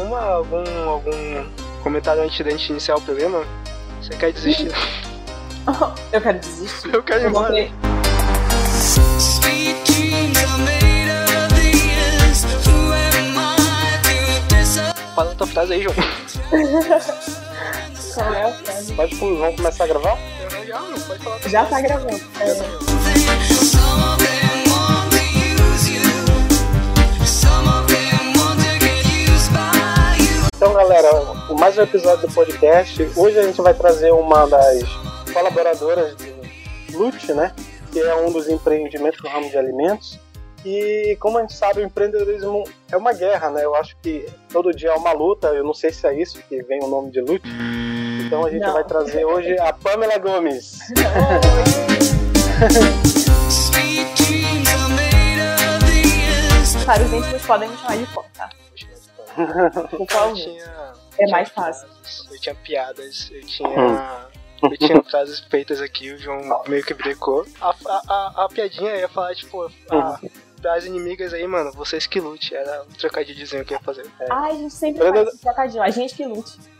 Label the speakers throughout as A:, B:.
A: alguma, algum, algum comentário antes da gente iniciar o programa? Você quer desistir?
B: Eu quero desistir.
A: Eu quero ir embora. Fala outra frase aí, João.
B: Qual é a frase?
C: Pode, vamos começar a gravar?
A: Já, não pode falar.
B: Já tá gravando. É.
C: galera, o mais um episódio do podcast. Hoje a gente vai trazer uma das colaboradoras do Lute, né? Que é um dos empreendimentos do ramo de alimentos. E como a gente sabe, o empreendedorismo é uma guerra, né? Eu acho que todo dia é uma luta. Eu não sei se é isso que vem o nome de Lute. Então a gente
B: Não.
C: vai trazer hoje a Pamela Gomes.
B: Para os íntimos podem me chamar de pó, tá? Por
A: Eu
B: favor.
A: tinha,
B: É
A: tinha
B: mais fácil.
A: Eu tinha piadas, eu tinha. Eu tinha frases feitas aqui, o João meio que brecou. A, a, a, a piadinha ia falar, tipo, a, das inimigas aí, mano, vocês que lute. Era um trocadilhozinho que eu ia fazer.
B: Ai, a gente sempre faz esse trocadilho. A gente que lute.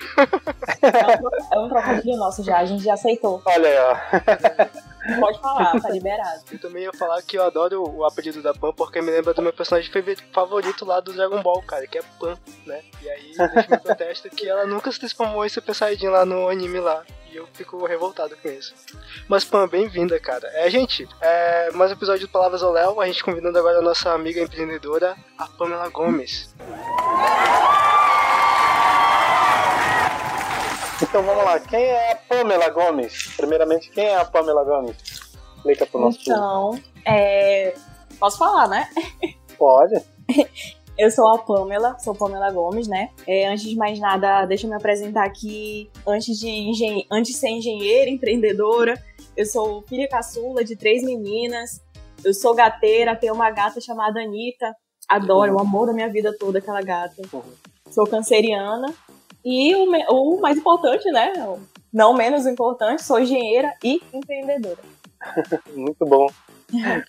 B: É um, é um trocadilho nosso já, a gente já aceitou.
C: Olha aí, ó.
B: Pode falar, tá liberado.
A: Eu também ia falar que eu adoro o apelido da Pan porque me lembra do meu personagem favori- favorito lá do Dragon Ball, cara, que é Pan, né? E aí deixa meu protesto que ela nunca se transformou em Super Saiyajin lá no anime lá. E eu fico revoltado com isso. Mas Pan, bem-vinda, cara. É, gente, é, mais um episódio do Palavras ao Léo, a gente convidando agora a nossa amiga empreendedora, a Pamela Gomes.
C: Então vamos lá. Quem é a Pamela Gomes? Primeiramente, quem é a Pamela Gomes? Explica pro nosso.
B: Então, é... posso falar, né?
C: Pode.
B: Eu sou a Pamela, sou Pamela Gomes, né? É, antes de mais nada, deixa eu me apresentar aqui. Antes de, engen... antes de ser engenheira, empreendedora, eu sou filha caçula de três meninas. Eu sou gateira, tenho uma gata chamada Anitta. Adoro, o amor da minha vida toda, aquela gata.
C: Uhum.
B: Sou canceriana. E o, o mais importante, né? Não menos importante, sou engenheira e empreendedora.
C: Muito bom.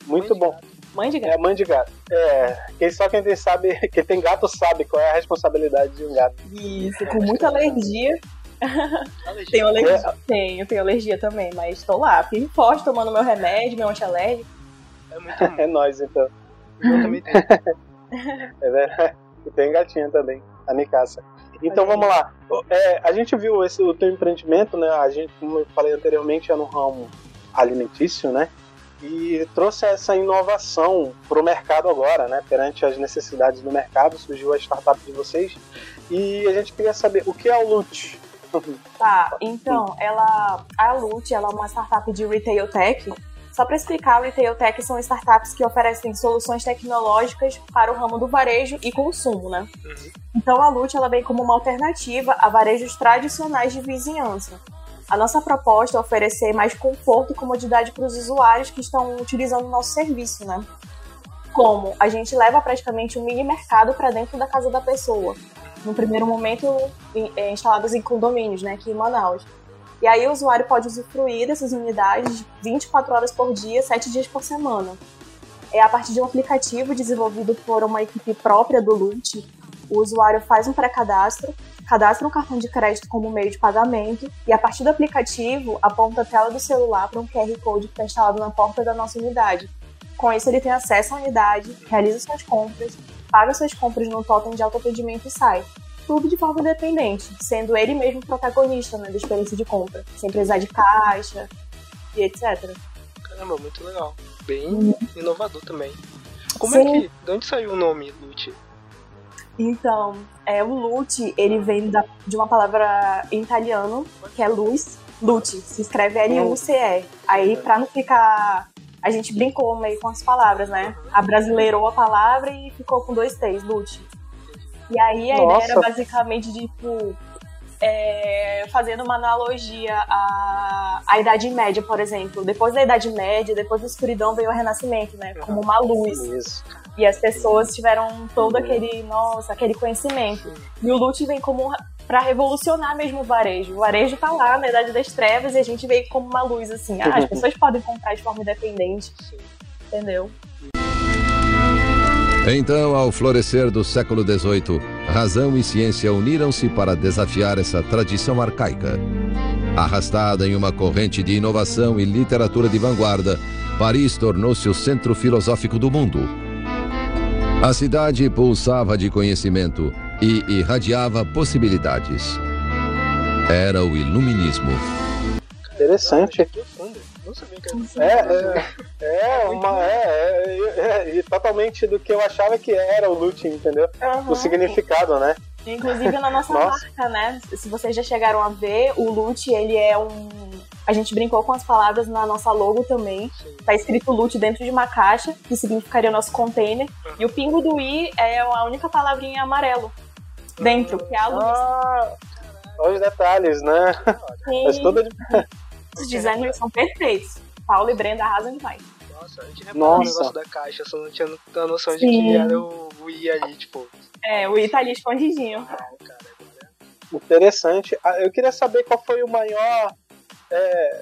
C: Muito bom.
B: Mãe de
C: É
B: gato.
C: a mãe de gato. É, quem só quem tem, sabe, quem tem gato sabe qual é a responsabilidade de um gato.
B: Isso, com muita alergia. Tenho alergia. Tenho, tenho alergia também, mas tô lá, firme forte, tomando meu remédio, meu antialérgico.
A: É muito.
C: É nós, então.
A: Eu também tenho.
C: É verdade. E tem gatinha também, a Mikasa. Então vamos lá. É, a gente viu esse, o teu empreendimento, né? A gente, como eu falei anteriormente, é no ramo alimentício, né? E trouxe essa inovação para o mercado agora, né? Perante as necessidades do mercado, surgiu a startup de vocês. E a gente queria saber o que é o Lute.
B: Tá, então, ela, a Lute, ela é uma startup de retail tech. Só para explicar, retail tech são startups que oferecem soluções tecnológicas para o ramo do varejo e consumo, né?
A: Uhum.
B: Então a Lute ela vem como uma alternativa a varejos tradicionais de vizinhança. A nossa proposta é oferecer mais conforto e comodidade para os usuários que estão utilizando o nosso serviço, né? Como a gente leva praticamente um mini mercado para dentro da casa da pessoa. No primeiro momento, é, instalados em condomínios, né, aqui em Manaus. E aí o usuário pode usufruir dessas unidades 24 horas por dia, 7 dias por semana. É a partir de um aplicativo desenvolvido por uma equipe própria do Lute, o usuário faz um pré-cadastro, cadastra um cartão de crédito como meio de pagamento e a partir do aplicativo aponta a tela do celular para um QR Code que está instalado na porta da nossa unidade. Com isso ele tem acesso à unidade, realiza suas compras, paga suas compras no totem de autoatendimento e sai. Tudo de forma independente, sendo ele mesmo o protagonista né, da experiência de compra, sem precisar de caixa e etc.
A: Caramba, muito legal. Bem
B: Uhum.
A: inovador também. Como
B: Sim.
A: é que. De onde saiu o nome, Lute?
B: Então, é, o lute, ele vem da- de uma palavra em italiano, que é luz. Lute, se escreve L-U-C-E. Aí, pra não ficar... A gente brincou meio com as palavras, né? Abrasileirou a palavra e ficou com dois T's, lute. E aí, a
C: Nossa.
B: ideia era basicamente, tipo... é, fazendo uma analogia à, à Idade Média, por exemplo. Depois da Idade Média, depois da escuridão, veio o Renascimento, né? Como uma luz.
C: Isso.
B: E as pessoas tiveram todo aquele, nossa, aquele conhecimento. E o Lute vem como para revolucionar mesmo o varejo. O varejo tá lá na Idade das Trevas e a gente veio como uma luz assim. Ah, as pessoas podem comprar de forma independente, entendeu?
D: Então, ao florescer do século XVIII, razão e ciência uniram-se para desafiar essa tradição arcaica. Arrastada em uma corrente de inovação e literatura de vanguarda, Paris tornou-se o centro filosófico do mundo. A cidade pulsava de conhecimento e irradiava possibilidades. Era o iluminismo.
C: Interessante. É, é, é, uma, é, é, é, totalmente do que eu achava que era o looting, entendeu? Uhum. O significado, né?
B: Inclusive na nossa, nossa, marca, né? Se vocês já chegaram a ver, o loot, ele é um. A gente brincou com as palavras na nossa logo também. Sim. Tá escrito loot dentro de uma caixa, que significaria o nosso container. Uhum. E o pingo do i é a única palavrinha amarelo dentro, que é a luz. Ah,
C: olha os detalhes, né?
B: Sim. Mas toda de... Os designs são perfeitos. Paulo e Brenda arrasam demais.
A: Nossa, a gente reparou o negócio da caixa, só não tinha a noção de Sim. que era o, o I ali, tipo.
B: É, o I tá ali escondidinho.
C: Ah, cara, é Interessante. Ah, eu queria saber qual foi o maior. É,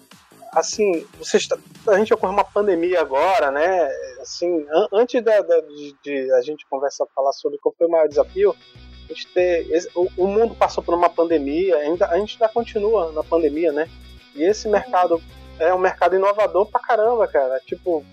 C: assim, vocês, a gente ocorreu uma pandemia agora, né? Assim, an antes da, da, de, de, a gente conversar, falar sobre qual foi o maior desafio, a gente ter, o, o, mundo passou por uma pandemia, ainda, a gente ainda continua na pandemia, né? E esse mercado é um mercado inovador pra caramba, cara. Tipo,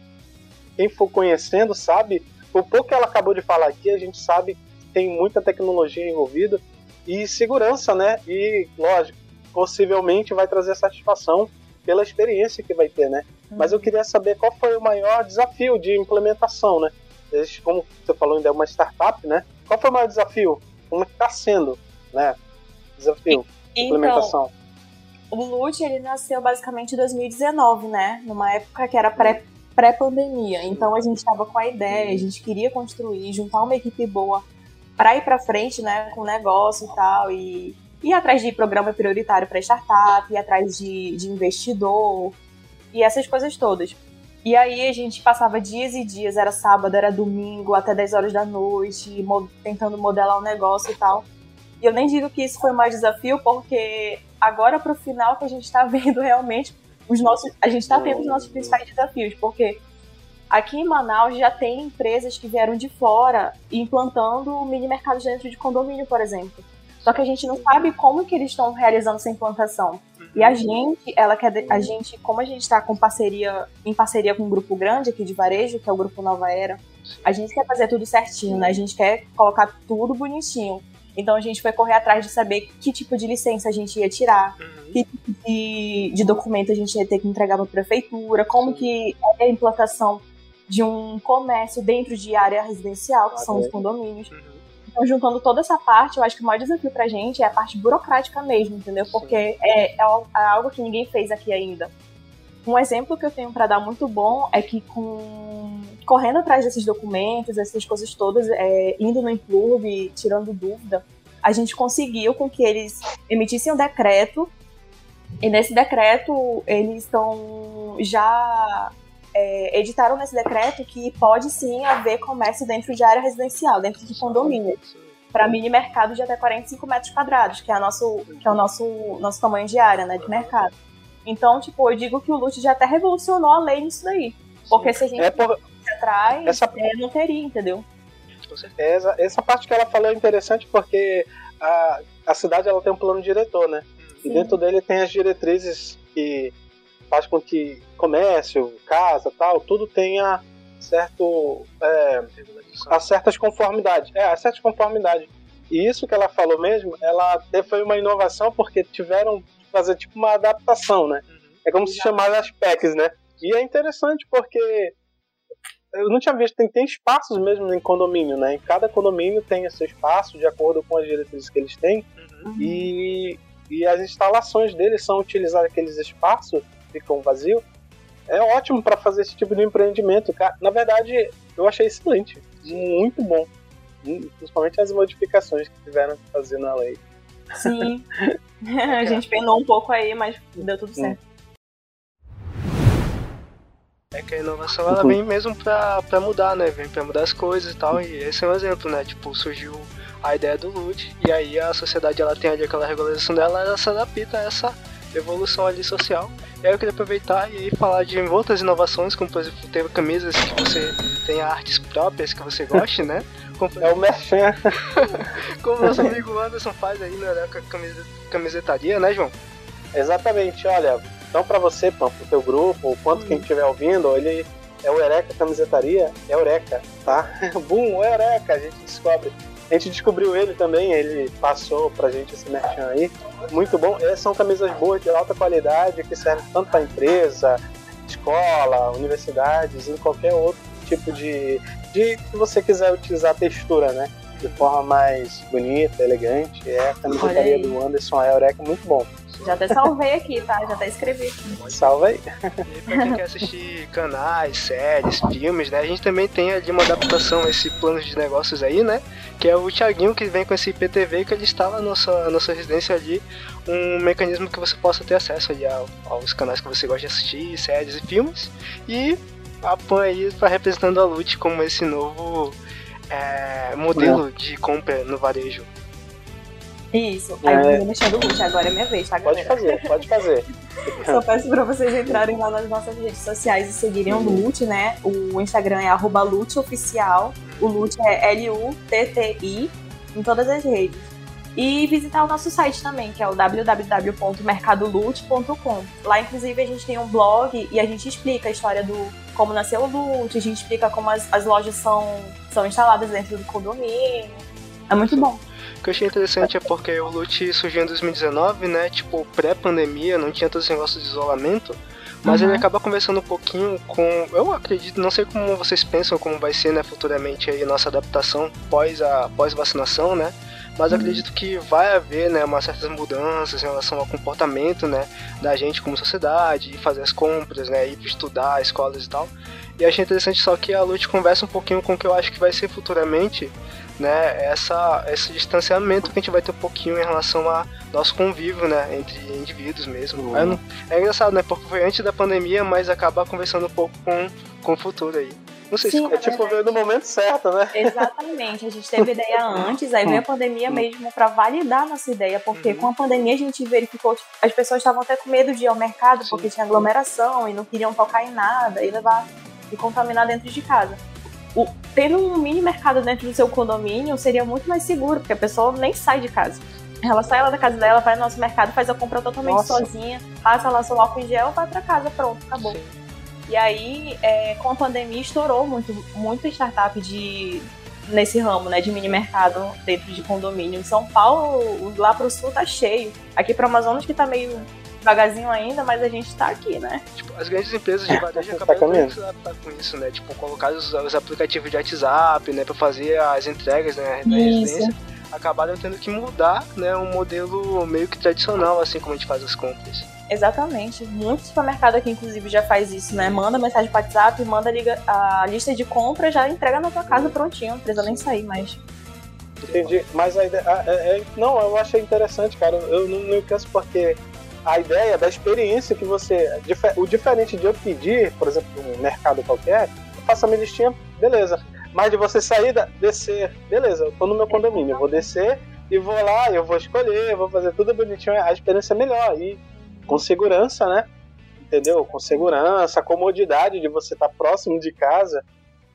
C: quem for conhecendo sabe, o pouco que ela acabou de falar aqui, a gente sabe que tem muita tecnologia envolvida e segurança, né? E, lógico, possivelmente vai trazer satisfação pela experiência que vai ter, né? Uhum. Mas eu queria saber qual foi o maior desafio de implementação, né? Como você falou, ainda é uma startup, né? Qual foi o maior desafio? Como é está sendo, né? Desafio,
B: então, implementação o Lute, ele nasceu basicamente em 2019, né? Numa época que era pré pré-pandemia. Então a gente estava com a ideia, a gente queria construir, juntar uma equipe boa para ir para frente, né, com o negócio e tal e ir atrás de programa prioritário para startup, ir atrás de, de investidor e essas coisas todas. E aí a gente passava dias e dias, era sábado, era domingo, até 10 horas da noite, tentando modelar o negócio e tal. E eu nem digo que isso foi mais desafio, porque agora pro final que a gente está vendo realmente os nossos. A gente está tendo os nossos principais desafios, porque aqui em Manaus já tem empresas que vieram de fora implantando mini mercados dentro de condomínio, por exemplo. Só que a gente não sabe como que eles estão realizando essa implantação. E a gente, ela quer, a gente, como a gente está com parceria, em parceria com um grupo grande aqui de varejo, que é o grupo Nova Era, a gente quer fazer tudo certinho, né? A gente quer colocar tudo bonitinho. Então a gente foi correr atrás de saber que tipo de licença a gente ia tirar, uhum. que tipo de, de, documento a gente ia ter que entregar para a prefeitura, como que é a implantação de um comércio dentro de área residencial, que são os condomínios. Uhum. Então, juntando toda essa parte, eu acho que o maior desafio pra gente é a parte burocrática mesmo, entendeu? Porque é, é, é algo que ninguém fez aqui ainda. Um exemplo que eu tenho para dar muito bom é que com correndo atrás desses documentos, essas coisas todas, é, indo no clube, tirando dúvida, a gente conseguiu com que eles emitissem um decreto e nesse decreto eles estão já é, editaram nesse decreto que pode sim haver comércio dentro de área residencial, dentro de condomínio, para mini mercado de até 45 metros quadrados, que é, nosso, que é o nosso, nosso tamanho de área né, de mercado. Então, tipo, eu digo que o Lute já até revolucionou a lei nisso daí. Porque se a gente é por... atrás, essa... é, não teria, entendeu?
C: Com certeza. Essa parte que ela falou é interessante porque a, a cidade ela tem um plano diretor, né? Sim. E dentro dele tem as diretrizes que faz com que comércio, casa, tal, tudo tenha certo é, a certas conformidades. É, a certas conformidades. E isso que ela falou mesmo, ela foi uma inovação porque tiveram fazer tipo uma adaptação, né? Uhum. É como se chamasse as PECs, né? E é interessante porque eu não tinha visto, tem, tem espaços mesmo em condomínio, né? Em cada condomínio tem esse espaço de acordo com as diretrizes que eles têm uhum. e, e as instalações deles são utilizar aqueles espaços que ficam vazios. É ótimo para fazer esse tipo de empreendimento. Na verdade, eu achei excelente, muito bom. Principalmente as modificações que tiveram que fazer na lei.
B: Sim. a gente penou um pouco aí, mas deu tudo certo.
A: É que a inovação ela vem mesmo pra, pra mudar, né? Vem pra mudar as coisas e tal. E esse é um exemplo, né? Tipo, surgiu a ideia do loot e aí a sociedade ela tem ali aquela regularização dela, ela se adapta a essa evolução ali social. E aí eu queria aproveitar e falar de outras inovações, como por exemplo, teve camisas que você tenha artes próprias que você goste, né?
C: É o merchan.
A: como nosso amigo Anderson faz aí na Eureka Camisetaria, né, João?
C: Exatamente, olha, então para você, Pam, pro teu grupo, ou quanto hum. quem estiver ouvindo, ele é o Eureka Camisetaria, é Eureka, tá? Boom, Eureka, a gente descobre. A gente descobriu ele também, ele passou pra gente esse merchan aí. Muito bom. Essas são camisas boas, de alta qualidade, que servem tanto para empresa, escola, universidades, em qualquer outro tipo de, de que você quiser utilizar a textura, né? De forma mais bonita, elegante. É a camisetaria do Anderson a Eureka, muito bom.
B: Já até salvei aqui, tá? Já até escrevi.
C: Salva aí.
A: E pra quem quer assistir canais, séries, filmes, né? A gente também tem ali uma adaptação a esse plano de negócios aí, né? Que é o Thiaguinho que vem com esse IPTV que ele instala na nossa, na nossa residência ali um mecanismo que você possa ter acesso ali aos canais que você gosta de assistir, séries e filmes. E a Pan aí tá representando a Lute como esse novo é, modelo de compra no varejo.
B: Isso. Aí é... eu mexendo o agora é minha vez, tá,
C: galera? Pode fazer, pode fazer.
B: Só peço pra vocês entrarem lá nas nossas redes sociais e seguirem o Lute, né? O Instagram é arroba LuteOficial. O Lute é L-U-T-T-I em todas as redes. E visitar o nosso site também, que é o www.mercadolute.com. Lá, inclusive, a gente tem um blog e a gente explica a história do como nasceu o Lute, a gente explica como as, as lojas são, são instaladas dentro do condomínio. É muito bom.
A: O que eu achei interessante é porque o Lute surgiu em 2019, né? Tipo, pré-pandemia, não tinha todo esse negócio de isolamento. Mas uhum. ele acaba conversando um pouquinho com. Eu acredito, não sei como vocês pensam como vai ser, né, futuramente aí nossa adaptação pós a pós vacinação, né? Mas acredito que vai haver né, umas certas mudanças em relação ao comportamento né, da gente como sociedade, ir fazer as compras, né, ir estudar, escolas e tal. E achei interessante só que a Lute conversa um pouquinho com o que eu acho que vai ser futuramente né, essa, esse distanciamento que a gente vai ter um pouquinho em relação a nosso convívio, né, entre indivíduos mesmo. Uhum. É, é engraçado, né, porque foi antes da pandemia, mas acaba conversando um pouco com, com o futuro aí. Não sei Sim,
C: se é tipo no momento certo, né?
B: Exatamente. A gente teve ideia antes, aí veio a pandemia mesmo para validar a nossa ideia, porque uhum. com a pandemia a gente verificou que as pessoas estavam até com medo de ir ao mercado Sim. porque tinha aglomeração e não queriam tocar em nada e levar e contaminar dentro de casa. O, tendo um mini mercado dentro do seu condomínio seria muito mais seguro, porque a pessoa nem sai de casa. Ela sai lá da casa dela, vai no nosso mercado, faz a compra totalmente Nossa. sozinha, passa lá seu álcool em gel, vai para casa, pronto, acabou. Sim. E aí, é, com a pandemia, estourou muito, muito startup de, nesse ramo, né, de mini mercado dentro de condomínio. Em São Paulo, lá pro sul tá cheio. Aqui pro Amazonas que tá meio devagarzinho ainda, mas a gente tá aqui, né?
A: Tipo, as grandes empresas de varejo tá acabaram se adaptar com isso, né? Tipo, colocar os, os, aplicativos de WhatsApp, né, pra fazer as entregas, né, na residência. Acabaram tendo que mudar, né, um modelo meio que tradicional, assim como a gente faz as compras.
B: Exatamente. Muito supermercado aqui, inclusive, já faz isso, né? Manda mensagem pro WhatsApp, manda a lista de compra, já entrega na tua casa prontinho, não precisa nem sair mais.
C: Entendi. Mas a ideia. É, é, não, eu achei interessante, cara. Eu não me canso porque a ideia da experiência que você. O diferente de eu pedir, por exemplo, um mercado qualquer, eu faço a minha listinha, beleza. Mas de você sair, da, descer, beleza, eu tô no meu condomínio, eu vou descer e vou lá, eu vou escolher, vou fazer tudo bonitinho, a experiência é melhor. E com segurança, né? Entendeu? Com segurança, comodidade de você estar tá próximo de casa,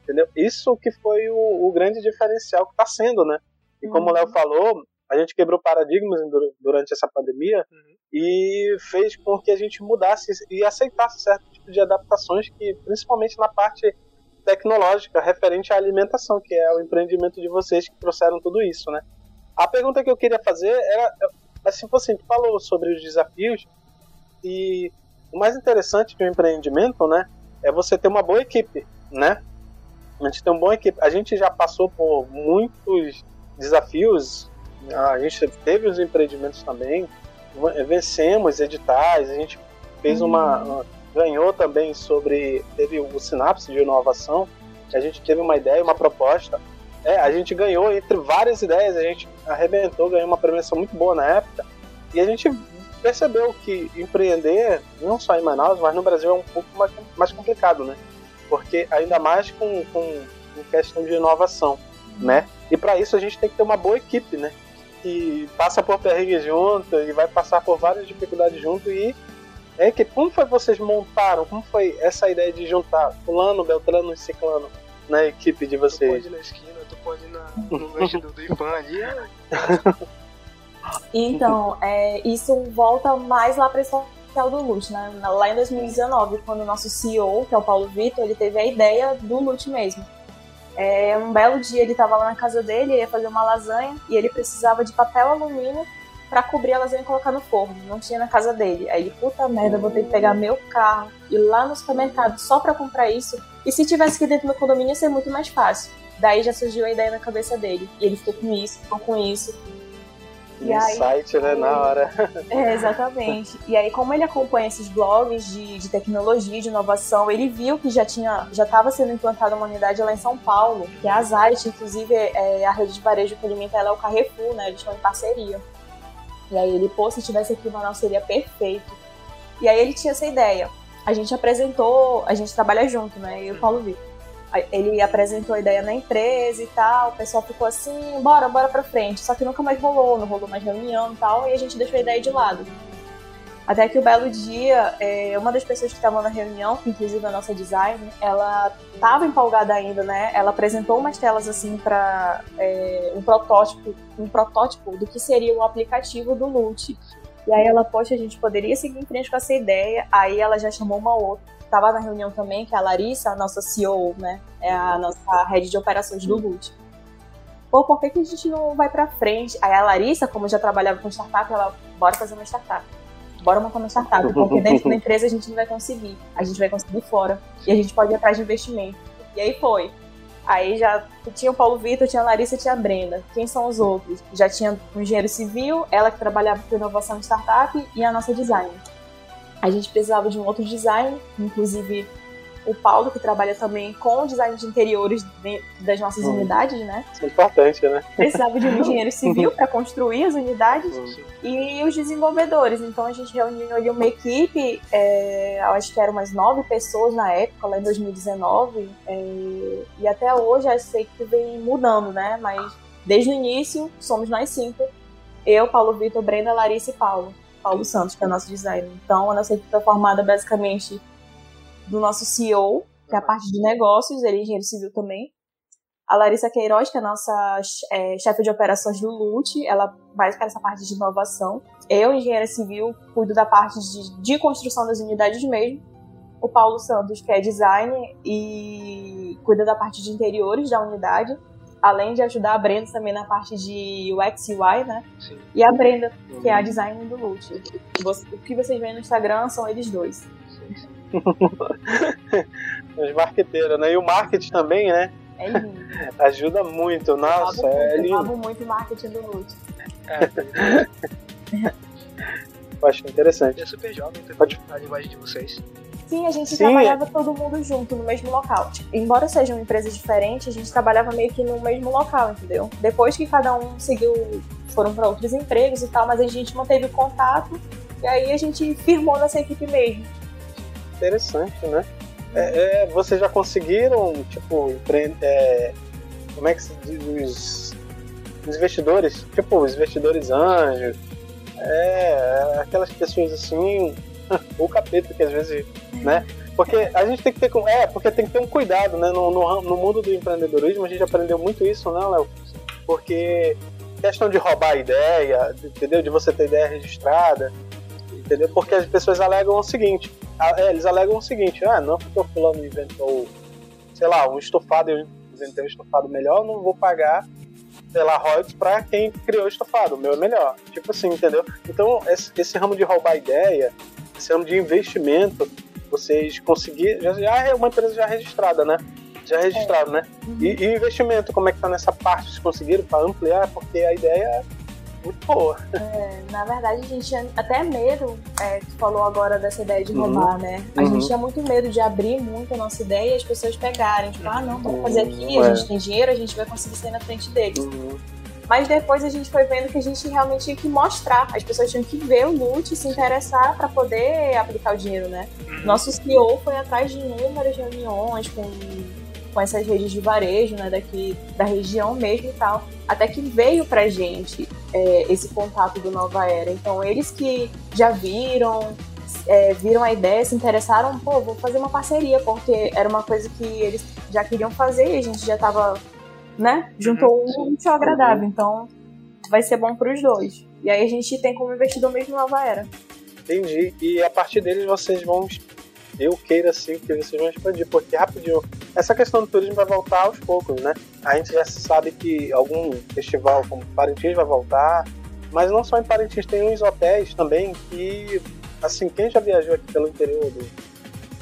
C: entendeu? Isso que foi o, o grande diferencial que está sendo, né? E como uhum. o Léo uhum. falou, a gente quebrou paradigmas durante essa pandemia uhum. e fez com que a gente mudasse e aceitasse certo tipo de adaptações que, principalmente na parte tecnológica referente à alimentação, que é o empreendimento de vocês que trouxeram tudo isso, né? A pergunta que eu queria fazer era, assim, você falou sobre os desafios, e o mais interessante de um empreendimento, né, é você ter uma boa equipe, né? A gente tem uma boa equipe. A gente já passou por muitos desafios. A gente teve os empreendimentos também, vencemos editais. A gente fez uma, uhum. Ganhou também sobre teve o sinapse de inovação. A gente teve uma ideia, uma proposta. É, a gente ganhou entre várias ideias. A gente arrebentou, ganhou uma premiação muito boa na época. E a gente percebeu que empreender, não só em Manaus, mas no Brasil é um pouco mais, mais complicado, né? Porque ainda mais com, com, com questão de inovação, né? E para isso a gente tem que ter uma boa equipe, né? Que passa por perrengues junto e vai passar por várias dificuldades junto e é que como foi vocês montaram? Como foi essa ideia de juntar fulano, beltrano e ciclano na equipe de
A: Tu pode
C: vocês?
A: ir na esquina, tu pode ir na, no lanche do, do Ivan ali. é-
B: Então, é, isso volta mais lá para esse papel do Lute, né? Lá em 2019, quando o nosso CEO, que é o Paulo Vitor, ele teve a ideia do Lute mesmo. É, um belo dia ele estava lá na casa dele, ia fazer uma lasanha e ele precisava de papel alumínio para cobrir a lasanha e colocar no forno. Não tinha na casa dele. Aí ele, puta merda, vou ter que pegar meu carro e ir lá no supermercado só para comprar isso. E se tivesse aqui dentro do condomínio ia ser muito mais fácil. Daí já surgiu a ideia na cabeça dele. E ele ficou com isso, ficou com isso. E aí-
C: Insight, né? Na hora.
B: É, exatamente. E aí, como ele acompanha esses blogs de, de tecnologia, de inovação, ele viu que já tinha, já estava sendo implantada uma unidade lá em São Paulo, que é a Zait, inclusive é, a rede de varejo que alimenta ela é o Carrefour, né? Eles estão em parceria. E aí ele, pô, se tivesse aqui em Manaus seria perfeito. E aí ele tinha essa ideia. A gente apresentou, a gente trabalha junto, né? E o Paulo Vitor. Ele apresentou a ideia na empresa e tal, o pessoal ficou assim, bora, bora pra frente. Só que nunca mais rolou, não rolou mais reunião e tal, e a gente deixou a ideia de lado. Até que o belo dia, é, uma das pessoas que estavam na reunião, inclusive é a nossa design, ela estava empolgada ainda, né? Ela apresentou umas telas assim para um protótipo, um protótipo do que seria o aplicativo do Lute. E aí ela, poxa, a gente poderia seguir em frente com essa ideia. Aí ela já chamou uma outra. Tava na reunião também, que é a Larissa, a nossa CEO, né? É a nossa rede de operações do Lute. Pô, por que, que a gente não vai pra frente? Aí a Larissa, como já trabalhava com startup, ela, bora fazer uma startup. Bora montar uma startup, porque dentro da empresa a gente não vai conseguir. A gente vai conseguir fora. E a gente pode ir atrás de investimento. E aí foi. Aí já tinha o Paulo Vitor, tinha a Larissa tinha a Brenda. Quem são os outros? Já tinha um engenheiro civil, ela que trabalhava com inovação em startup e a nossa designer. A gente precisava de um outro design, inclusive o Paulo, que trabalha também com o design de interiores das nossas
C: Hum.
B: unidades, né?
C: Isso é importante, né?
B: Precisava de um engenheiro civil para construir as unidades
A: Sim.
B: e os desenvolvedores. Então a gente reuniu ali uma equipe, é, acho que eram umas nove pessoas na época, lá em 2019, é, e até hoje essa equipe vem mudando, né? Mas desde o início somos nós cinco: eu, Paulo Vitor, Brenda, Larissa e Paulo. Paulo Santos, que é o nosso designer. Então a nossa equipe é formada basicamente do nosso CEO, que é a parte de negócios, ele é engenheiro civil também. A Larissa Queiroz, que é a nossa é, chefe de operações do LUT, ela vai para essa parte de inovação. Eu, engenheira civil, cuido da parte de, de construção das unidades mesmo. O Paulo Santos, que é design e cuida da parte de interiores da unidade, além de ajudar a Brenda também na parte de UX e UI, né?
A: Sim.
B: E a Brenda, que é a design do LUT. Você- O que vocês veem no Instagram são eles dois.
C: Os marqueteiros, né? E o marketing também, né?
B: É lindo.
C: Ajuda muito. Nossa,
B: eu
C: é
B: eu
C: lindo.
B: amo muito o marketing do LUT.
A: É,
C: Eu acho interessante.
A: é super jovem
C: Pode-
A: a linguagem de vocês.
B: Sim, a gente
C: Sim,
B: trabalhava todo mundo junto no mesmo local. Tipo, embora sejam empresas diferentes, a gente trabalhava meio que no mesmo local, entendeu? Depois que cada um seguiu, foram para outros empregos e tal, mas a gente manteve contato e aí a gente firmou nessa equipe mesmo.
C: Interessante, né? É, é, vocês já conseguiram, tipo, empre- é, como é que se diz? Os, investidores, tipo, os investidores anjos, é, aquelas pessoas assim, o capeta que às vezes, né? Porque a gente tem que ter, é, porque tem que ter um cuidado, né? No, no, no mundo do empreendedorismo a gente aprendeu muito isso, né, Léo? Porque questão de roubar a ideia, entendeu? De você ter ideia registrada, entendeu? Porque as pessoas alegam o seguinte, eles alegam o seguinte, ah, não porque o fulano inventou, sei lá, um estofado, eu inventei um estofado melhor, não vou pagar, lá, royalties pra quem criou o estofado, o meu é melhor. Tipo assim, entendeu? Então, esse, esse ramo de roubar ideia, esse ramo de investimento, vocês conseguiram, já, já é uma empresa já registrada, né? Já registrado, né? E, e investimento, como é que tá nessa parte? Vocês conseguiram para ampliar? Porque a ideia é muito boa.
B: É, na verdade, a gente tinha até medo, é, tu falou agora dessa ideia de
C: Uhum.
B: roubar, né? A
C: Uhum.
B: gente tinha muito medo de abrir muito a nossa ideia e as pessoas pegarem. Tipo, ah, não, vamos fazer aqui,
C: Uhum,
B: a
C: é.
B: gente tem dinheiro, a gente vai conseguir sair na frente deles. Mas depois a gente foi vendo que a gente realmente tinha que mostrar. As pessoas tinham que ver o loot e se interessar para poder aplicar o dinheiro, né? Nosso CEO foi atrás de inúmeras reuniões com, com essas redes de varejo, né? Daqui da região mesmo e tal. Até que veio pra gente é, esse contato do Nova Era. Então eles que já viram, é, viram a ideia, se interessaram, pô, vou fazer uma parceria, porque era uma coisa que eles já queriam fazer e a gente já tava, né? Juntou uhum, um útil agradável. Então vai ser bom para os dois. E aí a gente tem como investidor mesmo Nova Era.
C: Entendi. E a partir deles vocês vão. Eu queira assim que vocês vão expandir, porque rapidinho. Essa questão do turismo vai voltar aos poucos, né? A gente já sabe que algum festival como Parintins vai voltar, mas não só em Parintins, tem uns hotéis também que, assim, quem já viajou aqui pelo interior do,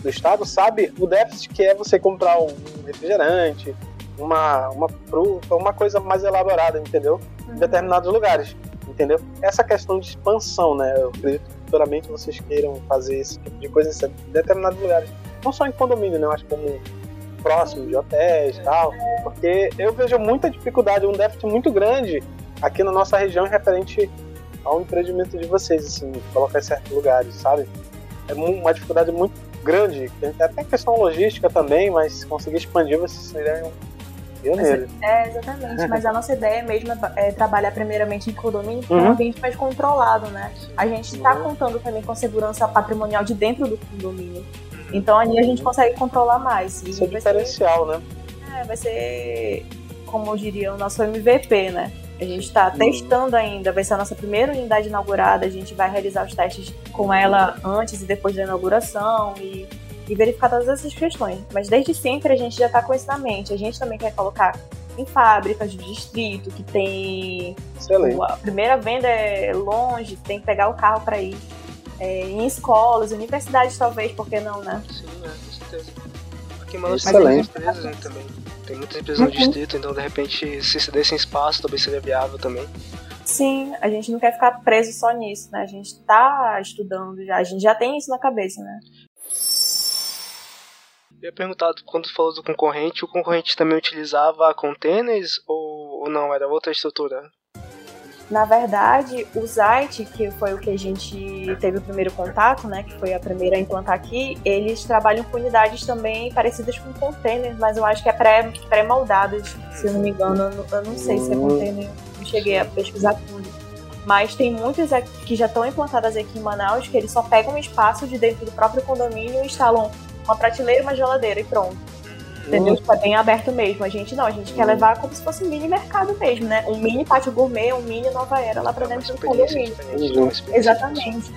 C: do estado sabe o déficit que é você comprar um refrigerante, uma, uma fruta, uma coisa mais elaborada, entendeu? Em determinados lugares, entendeu? Essa questão de expansão, né? Eu acredito futuramente vocês queiram fazer esse tipo de coisa em determinados lugares. Não só em condomínio, né? Mas como próximo de hotéis e tal. Porque eu vejo muita dificuldade, um déficit muito grande aqui na nossa região referente ao empreendimento de vocês, assim, colocar em certos lugares, sabe? É uma dificuldade muito grande. Até questão logística também, mas conseguir expandir vocês seriam
B: pioneiros. É, exatamente. mas a nossa ideia mesmo é, trabalhar primeiramente em condomínio, que uhum. é um uhum. ambiente mais controlado, né? A gente está uhum. contando também com segurança patrimonial de dentro do condomínio. Então ali a gente consegue controlar mais.
C: Isso é diferencial,
B: ser, né? É, vai ser, como eu diria, o nosso MVP, né? A gente está testando ainda, vai ser a nossa primeira unidade inaugurada. A gente vai realizar os testes com ela antes e depois da inauguração e, e verificar todas essas questões. Mas desde sempre a gente já está com isso na mente. A gente também quer colocar em fábricas de distrito que tem.
C: Excelente.
B: A primeira venda é longe, tem que pegar o carro para ir. É, em escolas, universidades talvez, por que não, né?
A: Sim, é, com certeza. Aqui em Manaus tem muitas empresas né, também. Tem muitas empresas no uhum. distrito, então de repente se se desse espaço talvez seria viável também.
B: Sim, a gente não quer ficar preso só nisso, né? A gente tá estudando já, a gente já tem isso na cabeça, né?
A: Eu ia perguntar, quando tu falou do concorrente, o concorrente também utilizava containers ou, ou não? Era outra estrutura?
B: Na verdade, o Zite, que foi o que a gente teve o primeiro contato, né, que foi a primeira a implantar aqui, eles trabalham com unidades também parecidas com containers, mas eu acho que é pré-moldadas, pré se eu não me engano. Eu não, eu não sei se é container, não cheguei a pesquisar tudo. Mas tem muitas que já estão implantadas aqui em Manaus que eles só pegam um espaço de dentro do próprio condomínio e instalam uma prateleira e uma geladeira e pronto. Entendeu? Tipo, é bem aberto mesmo. A gente não, a gente quer levar como se fosse um mini mercado mesmo, né? Um mini pátio gourmet, um mini nova era lá pra dentro do condomínio. Exatamente.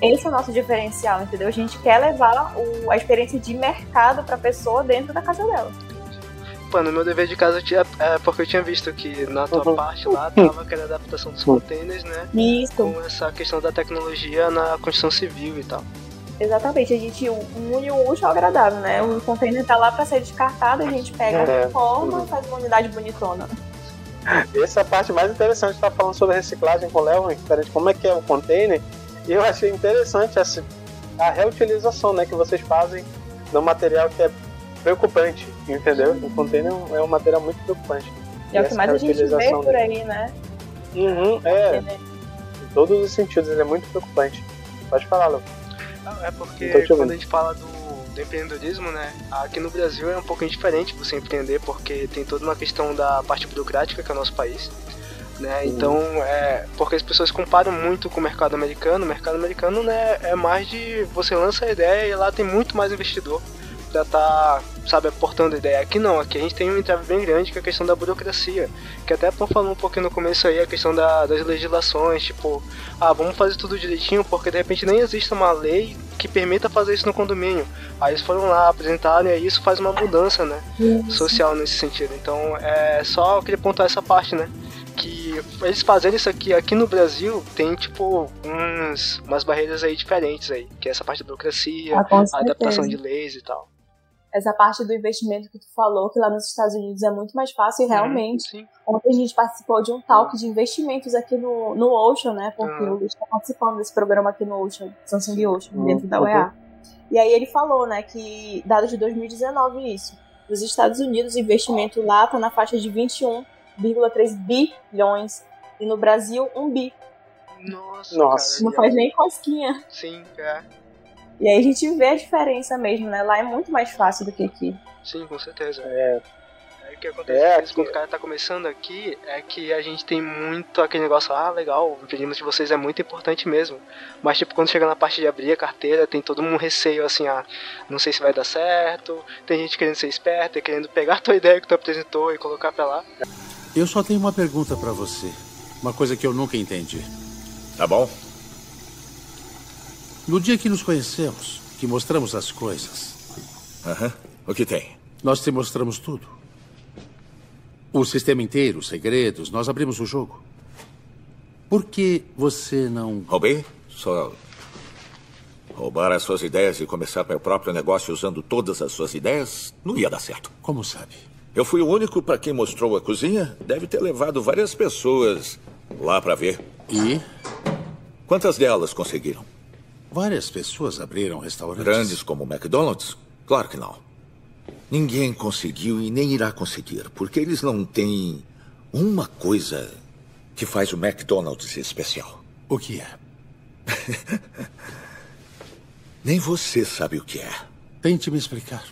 B: Esse é o nosso diferencial, entendeu? A gente quer levar o, a experiência de mercado pra pessoa dentro da casa dela.
A: Pô, no meu dever de casa tinha, é, porque eu tinha visto que na tua uhum. parte lá tava aquela adaptação dos containers, né?
B: Isso.
A: Com essa questão da tecnologia na construção civil e tal.
B: Exatamente, a gente une o útil ao agradável, né? O container tá lá para ser descartado, a gente pega, é. forma e faz uma unidade bonitona.
C: Essa é a parte mais interessante, estar tá falando sobre reciclagem com o Léo, diferente como é que é o container. E eu achei interessante essa, a reutilização né, que vocês fazem do material que é preocupante, entendeu? O container é um material muito preocupante.
B: E, é o que mais a gente vê por aí, né?
C: Uhum, é. Em todos os sentidos, ele é muito preocupante. Pode falar, Léo.
A: É porque quando a gente fala do, do, empreendedorismo, né? Aqui no Brasil é um pouquinho diferente você empreender, porque tem toda uma questão da parte burocrática que é o nosso país. Né? Então, é, porque as pessoas comparam muito com o mercado americano. O mercado americano né, é mais de você lança a ideia e lá tem muito mais investidor estar, tá, sabe, aportando ideia. Aqui não, aqui a gente tem um entrave bem grande que é a questão da burocracia. Que até Tom falou um pouquinho no começo aí, a questão da, das legislações, tipo, ah, vamos fazer tudo direitinho, porque de repente nem existe uma lei que permita fazer isso no condomínio. Aí eles foram lá, apresentaram e aí isso faz uma mudança, né? Social nesse sentido. Então, é só eu queria apontar essa parte, né? que eles fazendo isso aqui aqui no Brasil tem tipo uns, umas barreiras aí diferentes aí, que é essa parte da burocracia, ah, a adaptação de leis e tal
B: essa parte do investimento que tu falou, que lá nos Estados Unidos é muito mais fácil, e realmente. Uhum, ontem a gente participou de um talk de investimentos aqui no, no Ocean, né? Porque uhum. o Luiz está participando desse programa aqui no Ocean, Samsung Ocean, uhum. dentro da UEA. E aí ele falou, né, que dados de 2019 isso. Nos Estados Unidos, o investimento lá está na faixa de 21,3 bilhões. E no Brasil, 1 bi.
A: Nossa,
C: Nossa.
A: Cara,
B: não faz nem cosquinha.
A: Sim, é.
B: E aí a gente vê a diferença mesmo, né? Lá é muito mais fácil do que aqui.
A: Sim, com certeza.
C: É.
A: Aí o que acontece é, quando o cara tá começando aqui é que a gente tem muito aquele negócio, ah, legal, o empreendimento de vocês é muito importante mesmo. Mas tipo, quando chega na parte de abrir a carteira, tem todo um receio assim, ah, não sei se vai dar certo, tem gente querendo ser esperta, querendo pegar a tua ideia que tu apresentou e colocar pra lá.
E: Eu só tenho uma pergunta para você. Uma coisa que eu nunca entendi.
F: Tá bom.
E: No dia que nos conhecemos, que mostramos as coisas.
F: Aham. Uhum. O que tem?
E: Nós te mostramos tudo. O sistema inteiro, os segredos, nós abrimos o jogo. Por que você não.
F: Roubei? Só. Roubar as suas ideias e começar meu próprio negócio usando todas as suas ideias não ia dar certo.
E: Como sabe?
F: Eu fui o único para quem mostrou a cozinha. Deve ter levado várias pessoas lá para ver.
E: E?
F: Quantas delas conseguiram?
E: Várias pessoas abriram restaurantes.
F: Grandes como o McDonald's? Claro que não. Ninguém conseguiu e nem irá conseguir, porque eles não têm uma coisa que faz o McDonald's especial.
E: O que é?
F: nem você sabe o que é.
E: Tente me explicar.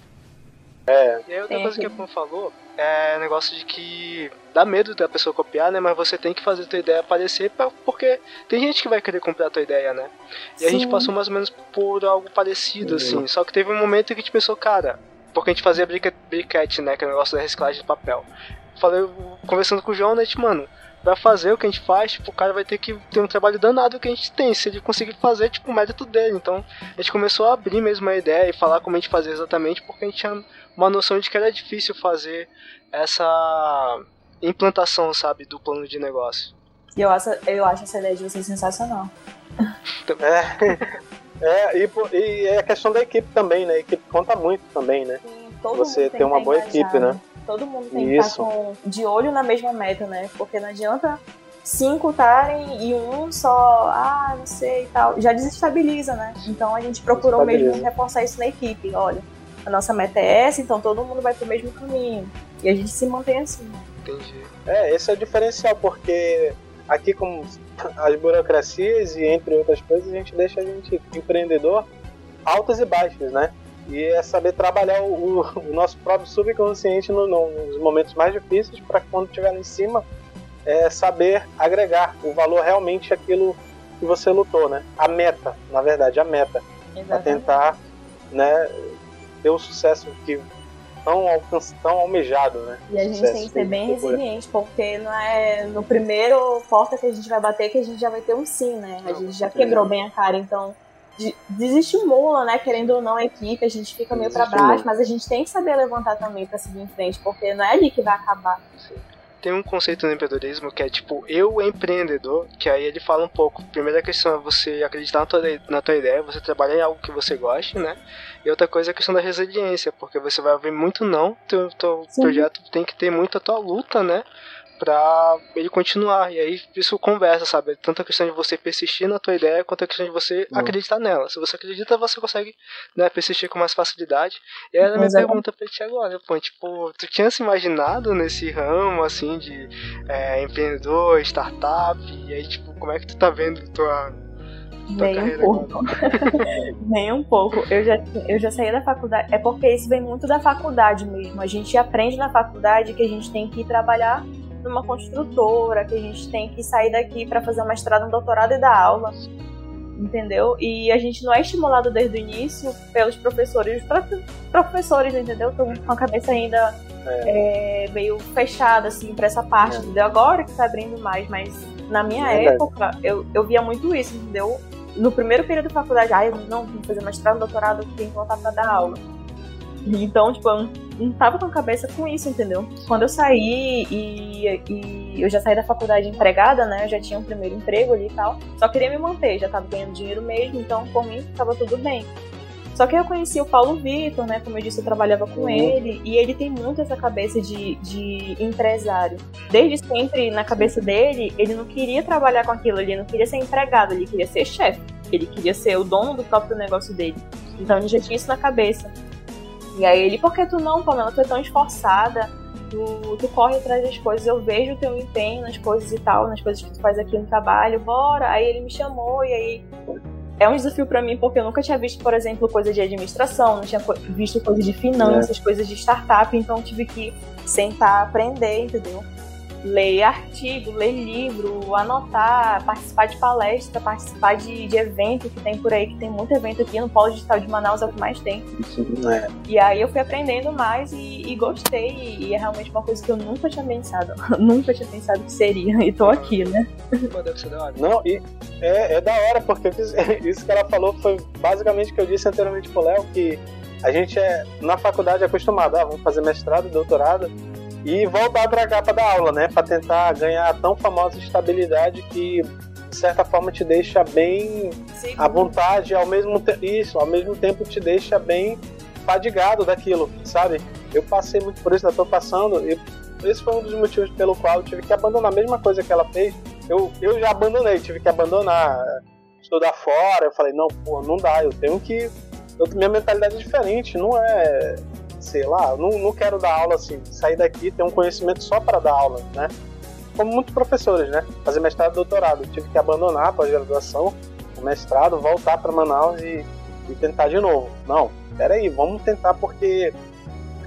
A: É. E aí outra coisa que a Pam falou é o negócio de que dá medo da pessoa copiar, né? Mas você tem que fazer a tua ideia aparecer pra, porque tem gente que vai querer comprar a tua ideia, né? E Sim. a gente passou mais ou menos por algo parecido, assim. Só que teve um momento em que a gente pensou, cara, porque a gente fazia briquete, né? Que é o negócio da reciclagem de papel. Falei, conversando com o João, né? Tipo, mano, pra fazer o que a gente faz, tipo, o cara vai ter que ter um trabalho danado que a gente tem. Se ele conseguir fazer, tipo, o mérito dele. Então, a gente começou a abrir mesmo a ideia e falar como a gente fazia exatamente, porque a gente tinha uma noção de que era difícil fazer essa implantação, sabe, do plano de negócio.
B: E eu acho, eu acho essa ideia de vocês sensacional.
C: É, é e, e é a questão da equipe também, né? A equipe conta muito também, né? Sim, Você tem uma boa equipe, né?
B: Todo mundo tem Isso. que estar com, de olho na mesma meta, né? Porque não adianta cinco estarem e um só, ah, não sei e tal, já desestabiliza, né? Então a gente procurou mesmo reforçar isso na equipe. Olha, a nossa meta é essa, então todo mundo vai pro mesmo caminho. E a gente se mantém assim.
A: Entendi.
C: É, esse é o diferencial, porque aqui com as burocracias e entre outras coisas, a gente deixa a gente empreendedor altas e baixas, né? E é saber trabalhar o, o nosso próprio subconsciente no, no, nos momentos mais difíceis para quando estiver lá em cima, é saber agregar o valor realmente aquilo que você lutou, né? A meta, na verdade, a meta. Para tentar né, ter o sucesso que tão, alcanç, tão almejado, né?
B: E a gente tem que ser bem resiliente, porque não é no primeiro porta que a gente vai bater que a gente já vai ter um sim, né? A gente já quebrou bem a cara, então desestimula, né? Querendo ou não a equipe, a gente fica meio para baixo, mas a gente tem que saber levantar também para seguir em frente, porque não é ali que vai acabar.
A: Tem um conceito no empreendedorismo que é tipo eu empreendedor, que aí ele fala um pouco. Primeira questão é você acreditar na tua, na tua ideia, você trabalhar em algo que você goste, né? E outra coisa é a questão da resiliência, porque você vai ver muito não, teu, teu projeto tem que ter muito a tua luta, né? pra ele continuar. E aí isso conversa, sabe? Tanto a questão de você persistir na tua ideia, quanto a questão de você acreditar nela. Se você acredita, você consegue né, persistir com mais facilidade. E aí a minha é. pergunta pra ti agora, pô, tipo, tu tinha se imaginado nesse ramo, assim, de é, empreendedor, startup, e aí, tipo, como é que tu tá vendo tua
B: nem um pouco. Nem um pouco. Eu já, eu já saí da faculdade. É porque isso vem muito da faculdade mesmo. A gente aprende na faculdade que a gente tem que ir trabalhar numa construtora, que a gente tem que sair daqui para fazer uma estrada, um doutorado e dar aula. Entendeu? E a gente não é estimulado desde o início pelos professores, os próprios professores, entendeu? Estão com a cabeça ainda é. É, meio fechada, assim, pra essa parte, é. entendeu? Agora que tá abrindo mais, mas na minha época eu, eu via muito isso, entendeu? No primeiro período da faculdade, ah, eu não, vou fazer mestrado, doutorado, tenho que voltar pra dar aula então, tipo, eu não tava com a cabeça com isso, entendeu? Quando eu saí e, e eu já saí da faculdade empregada, né? Eu já tinha um primeiro emprego ali e tal. Só queria me manter, já tava ganhando dinheiro mesmo, então por mim tava tudo bem. Só que eu conheci o Paulo Vitor, né? Como eu disse, eu trabalhava com uhum. ele. E ele tem muito essa cabeça de, de empresário. Desde sempre, na cabeça dele, ele não queria trabalhar com aquilo, ele não queria ser empregado, ele queria ser chefe. Ele queria ser o dono do próprio negócio dele. Então ele já tinha isso na cabeça. E aí ele, por que tu não, Pamela? Tu é tão esforçada, tu, tu corre atrás das coisas, eu vejo o teu empenho nas coisas e tal, nas coisas que tu faz aqui no trabalho, bora. Aí ele me chamou e aí é um desafio para mim porque eu nunca tinha visto, por exemplo, coisa de administração, não tinha visto coisa de finanças, é. coisas de startup, então tive que sentar, aprender, entendeu? Ler artigo, ler livro, anotar, participar de palestra, participar de, de evento que tem por aí, que tem muito evento aqui no Polo Digital de Manaus, é o que mais tem.
C: É.
B: E aí eu fui aprendendo mais e, e, gostei, e é realmente uma coisa que eu nunca tinha pensado. nunca tinha pensado que seria, e tô aqui, né?
C: Não, e é, é da hora, porque isso que ela falou foi basicamente o que eu disse anteriormente pro Léo, que a gente é, na faculdade, é acostumado, ah, vamos fazer mestrado, doutorado, e voltar para cá para dar aula, né? Para tentar ganhar a tão famosa estabilidade que de certa forma te deixa bem Sim. à vontade, ao mesmo isso, ao mesmo tempo te deixa bem fadigado daquilo, sabe? Eu passei muito por isso, ainda tô passando, e esse foi um dos motivos pelo qual eu tive que abandonar a mesma coisa que ela fez. Eu, eu já abandonei, tive que abandonar, estudar fora. Eu falei, não, pô, não dá, eu tenho que. Eu, minha mentalidade é diferente, não é sei lá, não, não quero dar aula assim, sair daqui ter um conhecimento só para dar aula, né? Como muitos professores, né? Fazer mestrado e doutorado. tive que abandonar a pós-graduação, o mestrado, voltar para Manaus e, e tentar de novo. Não, peraí, vamos tentar porque,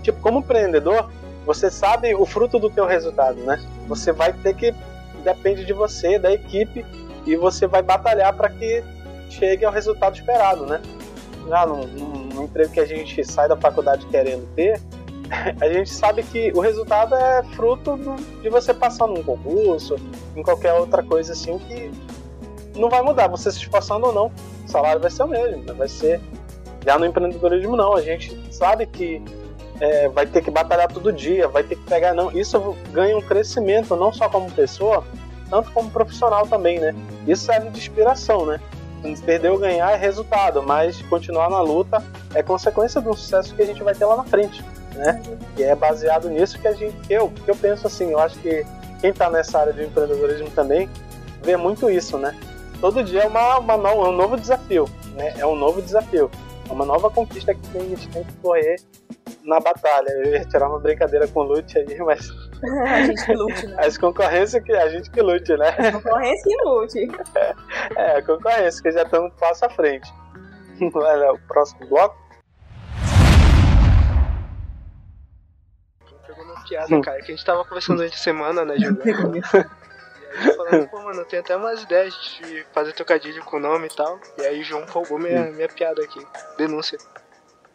C: tipo, como empreendedor, você sabe o fruto do teu resultado, né? Você vai ter que, depende de você, da equipe, e você vai batalhar para que chegue ao resultado esperado, né? Ah, não, não no emprego que a gente sai da faculdade querendo ter, a gente sabe que o resultado é fruto de você passar num concurso, em qualquer outra coisa assim que não vai mudar, você se esforçando ou não, o salário vai ser o mesmo, né? vai ser. Já no empreendedorismo não, a gente sabe que é, vai ter que batalhar todo dia, vai ter que pegar, não, isso ganha um crescimento não só como pessoa, tanto como profissional também, né? Isso serve de inspiração, né? Perder ou ganhar é resultado, mas continuar na luta é consequência do sucesso que a gente vai ter lá na frente, né? E é baseado nisso que a gente, eu, que eu penso assim, eu acho que quem está nessa área de empreendedorismo também vê muito isso, né? Todo dia é uma, uma no, um novo desafio, né? É um novo desafio, é uma nova conquista que a gente tem que correr na batalha. Eu ia tirar uma brincadeira com o Lute aí, mas.
B: a gente que lute, né?
C: As concorrências que a gente que lute, né?
B: A concorrência que lute.
C: É, a concorrência, que já estamos um passo à frente. Olha, o próximo bloco.
A: Pegou uma piada, cara, que a gente tava conversando durante a semana, né? E aí falando, pô, mano, eu tenho até umas ideias de fazer trocadilho com o nome e tal. E aí o João roubou minha, minha piada aqui. Denúncia.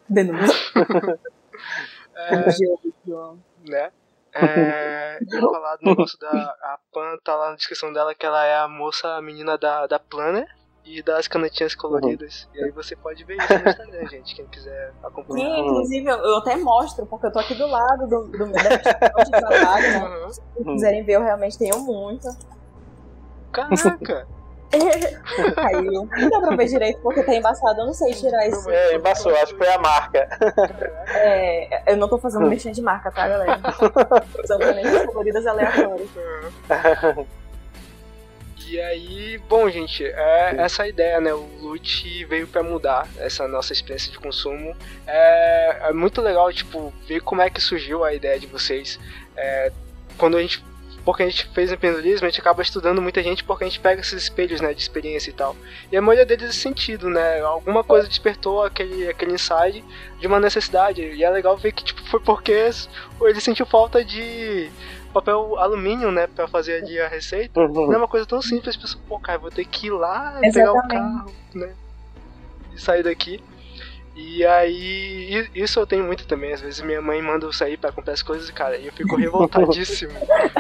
B: Denúncia.
A: é, né? É, eu ia falar do negócio da a Pan, tá lá na descrição dela que ela é a moça, a menina da, da Planner e das canetinhas coloridas. Uhum. E aí você pode ver isso no Instagram, gente, quem quiser acompanhar.
B: Sim, inclusive eu, até mostro, porque eu tô aqui do lado do, do meu de trabalho, né? Uhum. Se quiserem ver, eu realmente tenho muito.
A: Caraca!
B: Caiu. Não dá pra ver direito porque tá embaçado. Eu não sei tirar isso.
C: É, embaçou, acho que foi a marca.
B: É, eu não tô fazendo mexendo de marca, tá, galera? São planejas coloridas aleatórias.
A: E aí, bom, gente, é essa ideia, né? O Loot veio para mudar essa nossa experiência de consumo. É, é, muito legal, tipo, ver como é que surgiu a ideia de vocês. É, quando a gente porque a gente fez empreendedorismo, a gente acaba estudando muita gente porque a gente pega esses espelhos, né, de experiência e tal. E a maioria deles é sentido, né? Alguma coisa despertou aquele, aquele insight de uma necessidade. E é legal ver que tipo, foi porque ele sentiu falta de papel alumínio, né, para fazer ali a receita. Uhum. Não é uma coisa tão simples, pessoal, pô, cara, vou ter que ir lá Exatamente. pegar o carro, né? E sair daqui. E aí, isso eu tenho muito também. Às vezes minha mãe manda eu sair pra comprar as coisas, cara, e eu fico revoltadíssimo.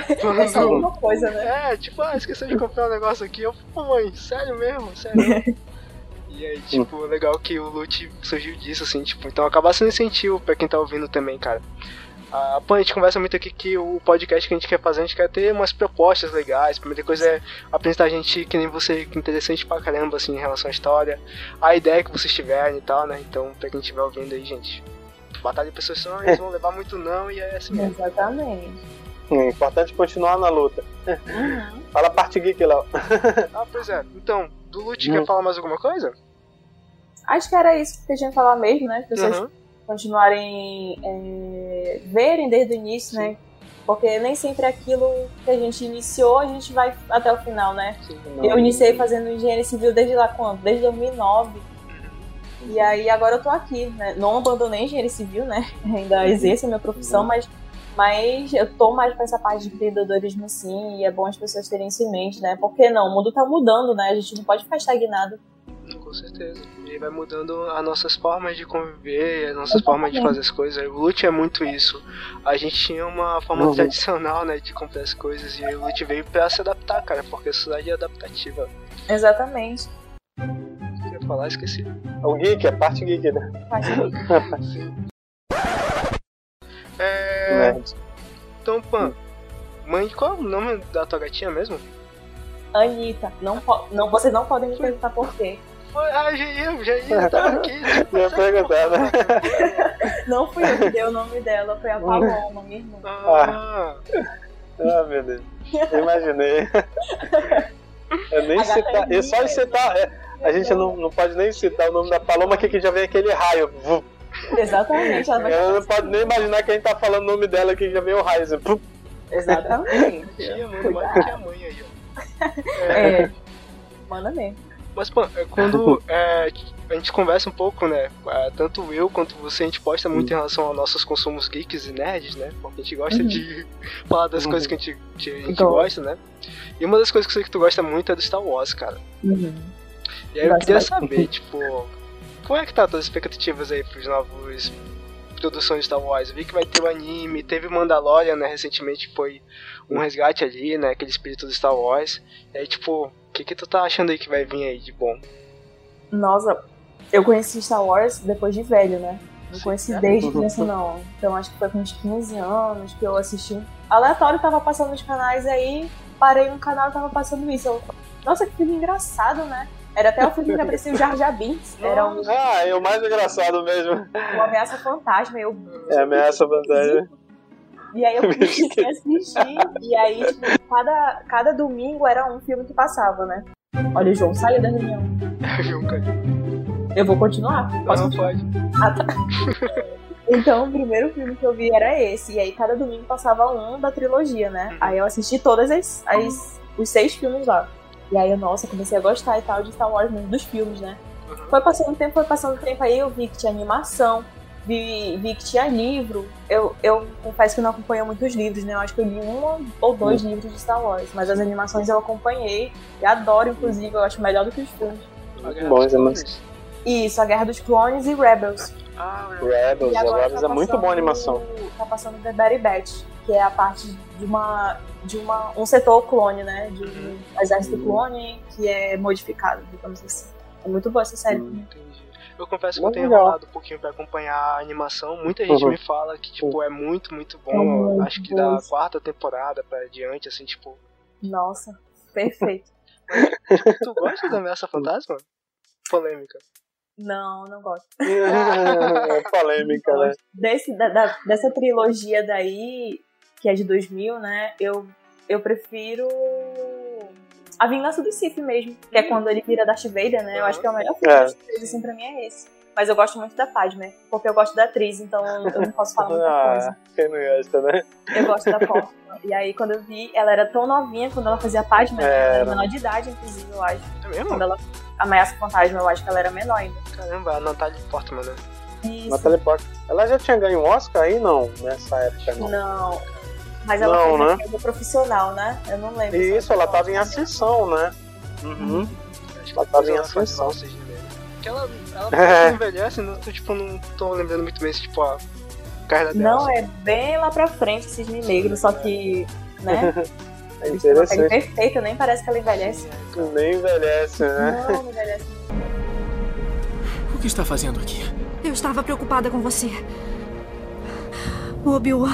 B: é só uma coisa, né?
A: É, tipo, ah, esqueci de comprar um negócio aqui. Eu, pô, mãe, sério mesmo? Sério? e aí, tipo, legal que o loot surgiu disso, assim, tipo, então acaba sendo incentivo pra quem tá ouvindo também, cara. A, a gente conversa muito aqui que o podcast que a gente quer fazer, a gente quer ter umas propostas legais. A primeira coisa é apresentar a gente que nem você, que é interessante pra caramba, assim, em relação à história, a ideia que vocês tiverem e tal, né? Então, pra quem estiver ouvindo aí, gente, batalha de pessoas eles vão levar muito não e é assim mesmo.
B: Exatamente.
C: Hum, importante continuar na luta. Uhum. Fala a parte geek, Léo.
A: ah, pois é. Então, do Lute, quer falar mais alguma coisa?
B: Acho que era isso que a gente ia falar mesmo, né? As pessoas uhum continuarem é, verem desde o início, né? Porque nem sempre aquilo que a gente iniciou, a gente vai até o final, né?
C: Não.
B: Eu iniciei fazendo engenharia civil desde lá quando? Desde 2009. E aí agora eu tô aqui, né? Não abandonei engenharia civil, né? Ainda exerço a minha profissão, mas, mas eu tô mais pra essa parte de empreendedorismo sim, e é bom as pessoas terem isso em mente, né? Porque não, o mundo tá mudando, né? A gente não pode ficar estagnado.
A: Com certeza. E vai mudando as nossas formas de conviver, as nossas formas de fazer as coisas. O Lute é muito isso. A gente tinha uma forma
C: Uhum.
A: tradicional, né, de comprar as coisas e o Lute veio pra se adaptar, cara, porque a sociedade é adaptativa.
B: Exatamente.
A: Eu ia falar, esqueci.
C: O geek, a parte geek, né?
B: Faz
A: Sim. É.
C: Nerd.
A: Então, Pan, mãe, qual é o nome da tua gatinha mesmo?
B: Anitta, não, não, vocês não podem me perguntar por quê.
A: Foi, ah, já ia, já ia, tava aqui.
C: Ia perguntar, né?
B: Não fui eu que dei o nome dela, foi a Paloma, minha irmã.
A: Ah,
C: Ah, meu Deus. Imaginei. Eu nem citar.
B: é
C: só em citar. é, a gente não, não pode nem citar o nome da Paloma, que aqui já vem aquele raio.
B: Exatamente, ela vai
C: Eu não pode nem imaginar que a gente tá falando o nome dela que já vem o raio. assim.
B: Exatamente.
A: tia, mano, mais do que a mãe aí, ó.
B: É. Manda mesmo.
A: Mas, Pan, é quando é, a gente conversa um pouco, né? é, Tanto eu quanto você, a gente posta muito em relação aos nossos consumos geeks e nerds, né? Porque a gente gosta
B: Uhum.
A: de falar das
C: Uhum.
A: coisas que a gente, que a gente
B: Gosto.
A: gosta, né? E uma das coisas que eu sei que tu gosta muito é do Star Wars, cara.
B: Uhum.
A: E aí eu queria saber, tipo, como é que tá as tuas expectativas aí pros novos produções de Star Wars? Eu vi que vai ter o anime, teve Mandalorian, né, recentemente foi um resgate ali, né, aquele espírito do Star Wars. E aí, tipo, que que tu tá achando aí que vai vir aí de bom?
B: Nossa, eu conheci Star Wars depois de velho, né? Não conheci
A: é.
B: desde criança, não. Então acho que foi com uns 15 anos que eu assisti. Aleatório tava passando nos canais aí, parei no canal e tava passando isso. Eu, Nossa, que filme engraçado, né? Era até o filme que aparecia o Jar Jar Binks. Era um,
C: Ah, é o mais engraçado mesmo.
B: uma ameaça fantasma. Eu,
C: É ameaça vantagem.
B: E aí eu comecei a assistir. E aí, tipo, cada, cada domingo era um filme que passava, né? Olha, João saiu da reunião.
A: Cara?
B: Eu vou continuar? Posso
A: Não,
B: continuar?
A: pode.
B: Ah, tá. Então, o primeiro filme que eu vi era esse. E aí, cada domingo passava um da trilogia, né?
A: Uhum.
B: Aí eu assisti todas as, as- os seis filmes lá. E aí, eu, nossa, comecei a gostar e tal de Star Wars dos filmes, né?
A: Uhum.
B: Foi passando tempo, foi passando tempo, aí eu vi que tinha animação, vi, vi que tinha livro. Eu, eu confesso que não acompanho muitos livros, né? Eu acho que eu li um ou dois livros de Star Wars. Mas as animações eu acompanhei. E adoro, inclusive, eu acho melhor do que os filmes.
C: Muito bom, é.
B: Isso, A Guerra dos Clones e Rebels.
A: Ah,
C: Rebels,
B: E
C: agora
B: tá
C: é muito boa a animação.
B: Tá passando The Berry Batch, que é a parte de uma de uma um setor clone, né, de um exército clone que é modificado, digamos assim. É muito boa essa série.
C: Hum.
A: Eu confesso que eu tenho enrolado um pouquinho pra acompanhar a animação. Muita gente
C: Uhum.
A: me fala que, tipo, é muito, muito bom.
B: É
A: Acho que da quarta temporada pra diante, assim, tipo...
B: Nossa, perfeito.
A: Tu gosta da Ameaça Fantasma? Polêmica.
B: Não, não gosto.
C: É polêmica, né?
B: Desse, da- da- dessa trilogia daí, que é de 2000, né, eu, eu prefiro A Vingança do Sith mesmo, que é quando ele vira Darth Vader, né? Eu acho que é o melhor filme
C: É.
B: dos três, assim, pra mim é esse. Mas eu gosto muito da Padme, porque eu gosto da atriz, então eu não posso falar muita coisa.
C: Ah, quem não gosta, né?
B: Eu gosto da Porta. E aí, quando eu vi, ela era tão novinha quando ela fazia Padme, né? Ela era
C: Era.
B: menor de idade, inclusive, eu acho.
A: É mesmo?
B: Quando ela ameaça o fantasma, eu acho que ela era menor ainda.
A: Caramba, a Natalie Portman, né?
B: Isso.
C: Natalie Portman. Ela já tinha ganho um Oscar aí? Não, nessa época não.
B: Não. Mas ela
C: Não,
B: fez
C: né?
B: profissional, né? Eu não lembro.
C: Isso, ela
B: foi
C: tava em ascensão, né? Uhum.
A: Acho
C: Ela
A: que
C: tava em
A: ela
C: ascensão.
A: mal, seja nele. Porque ela, ela
C: É.
A: não envelhece, não, tô, tipo, não tô lembrando muito bem se, tipo, a carreira dela.
B: Não, é bem lá pra frente, Cisne Negro, só que, né?
C: É
B: pele
C: interessante.
B: perfeita, nem parece que ela envelhece.
C: Nem envelhece, né?
B: Não, não envelhece.
E: O que está fazendo aqui?
G: Eu estava preocupada com você. O Obi-Wan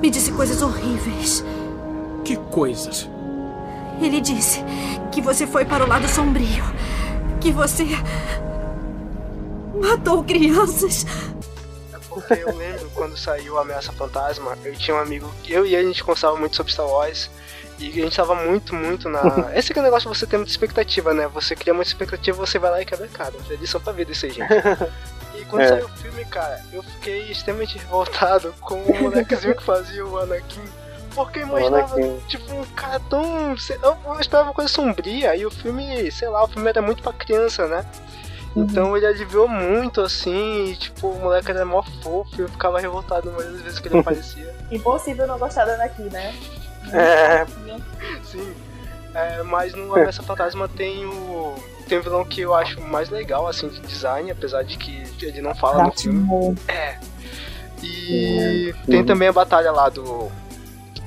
G: me disse coisas horríveis.
E: Que coisas?
G: Ele disse que você foi para o lado sombrio. Que você. matou crianças.
A: É porque eu lembro quando saiu a Ameaça Fantasma, eu tinha um amigo, eu e ele a gente conversava muito sobre Star Wars. E a gente tava muito, muito na. Esse que é o negócio de você ter muita expectativa, né? Você cria muita expectativa, você vai lá e quebra a cara. É lição pra vida isso aí, gente. Quando
C: É.
A: saiu o filme, cara, eu fiquei extremamente revoltado com o molequezinho que fazia o Anakin. Porque eu imaginava, tipo, um cara tão. Eu esperava uma coisa sombria e o filme, sei lá, o filme era muito pra criança, né? Uhum. Então ele aliviou muito, assim, e, tipo, o moleque era mó fofo e eu ficava revoltado uma das vezes que ele aparecia.
B: Impossível não gostar da Naki, né?
C: É.
A: Sim. É, mas no Ameaça Fantasma tem o. Tem um vilão que eu acho mais legal, assim, de design, apesar de que ele não fala no filme. É. E é. tem também a batalha lá do.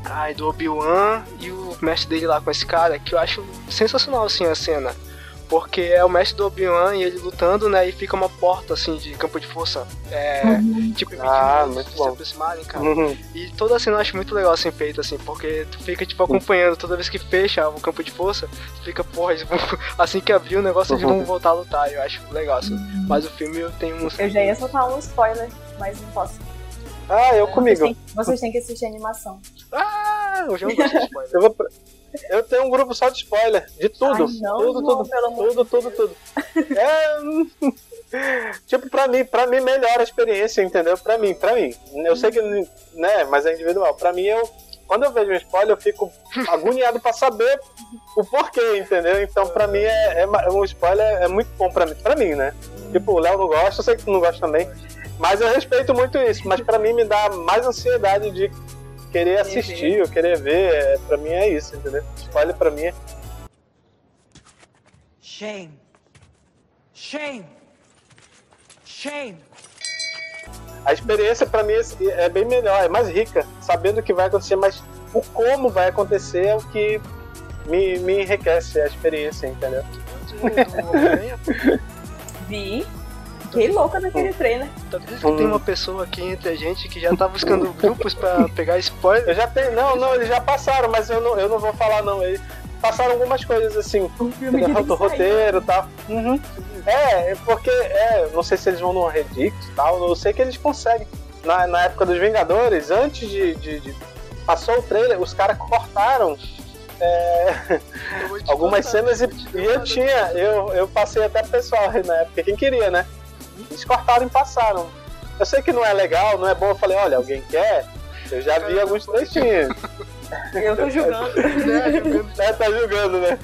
A: Ai, do Obi-Wan e o mestre dele lá com esse cara, que eu acho sensacional, assim, a cena. Porque é o mestre do Obi-Wan e ele lutando, né? E fica uma porta, assim, de campo de força. É,
C: uhum.
A: Tipo,
C: ah, muito bom. se
A: aproximarem, cara. Uhum. E toda a cena eu acho muito legal, assim, feita, assim. Porque tu fica, tipo, acompanhando toda vez que fecha o campo de força. Tu fica, porra, tipo, assim que abrir o negócio, eles vão uhum. voltar a lutar. Eu acho legal, assim. Uhum. Mas o filme eu tenho uns...
B: Eu já ia soltar um spoiler, mas não posso.
C: Ah, eu comigo.
B: Vocês têm, vocês têm que assistir a animação.
A: Ah, eu já não gosto de spoiler.
C: eu vou... Eu tenho um grupo só de spoiler, de tudo.
B: Ai, não,
C: tudo,
B: não,
C: tudo, tudo, tudo, tudo, É. tipo, pra mim, pra mim melhora a experiência, entendeu? Pra mim, pra mim. Eu sei que, né, mas é individual. Pra mim, eu. Quando eu vejo um spoiler, eu fico agoniado pra saber o porquê, entendeu? Então, pra mim, é, é um spoiler é muito bom pra mim, pra mim, né? Tipo, o Léo não gosta, eu sei que tu não gosta também. Mas eu respeito muito isso. Mas pra mim, me dá mais ansiedade de querer assistir, ou querer ver, é, pra mim é isso, entendeu? Spoiler pra mim é.
H: Shame. Shame. Shame.
C: A experiência pra mim é, é bem melhor, é mais rica, sabendo o que vai acontecer, mas o como vai acontecer é o que me, me enriquece a experiência, entendeu?
B: Vi. Fiquei louca naquele trailer.
A: Tá vendo que tem uma pessoa aqui entre a gente que já tá buscando grupos pra pegar spoiler?
C: Eu já tenho. Não, não, eles já passaram, mas eu não, eu não vou falar não. Eles passaram algumas coisas assim.
B: Um filme
C: do roteiro e tal. Uhum. É, porque é, não sei se eles vão no Reddit e tal, eu sei que eles conseguem. Na, na época dos Vingadores, antes de, de, de passou o trailer, os caras cortaram é, algumas cenas e, e, eu tinha, eu, eu passei até pro pessoal na época, quem queria, né? Eles cortaram e passaram. Eu sei que não é legal, não é bom. Eu falei, olha, alguém quer? Eu já vi alguns trechinhos.
B: Eu tô julgando.
C: é, tá julgando, né?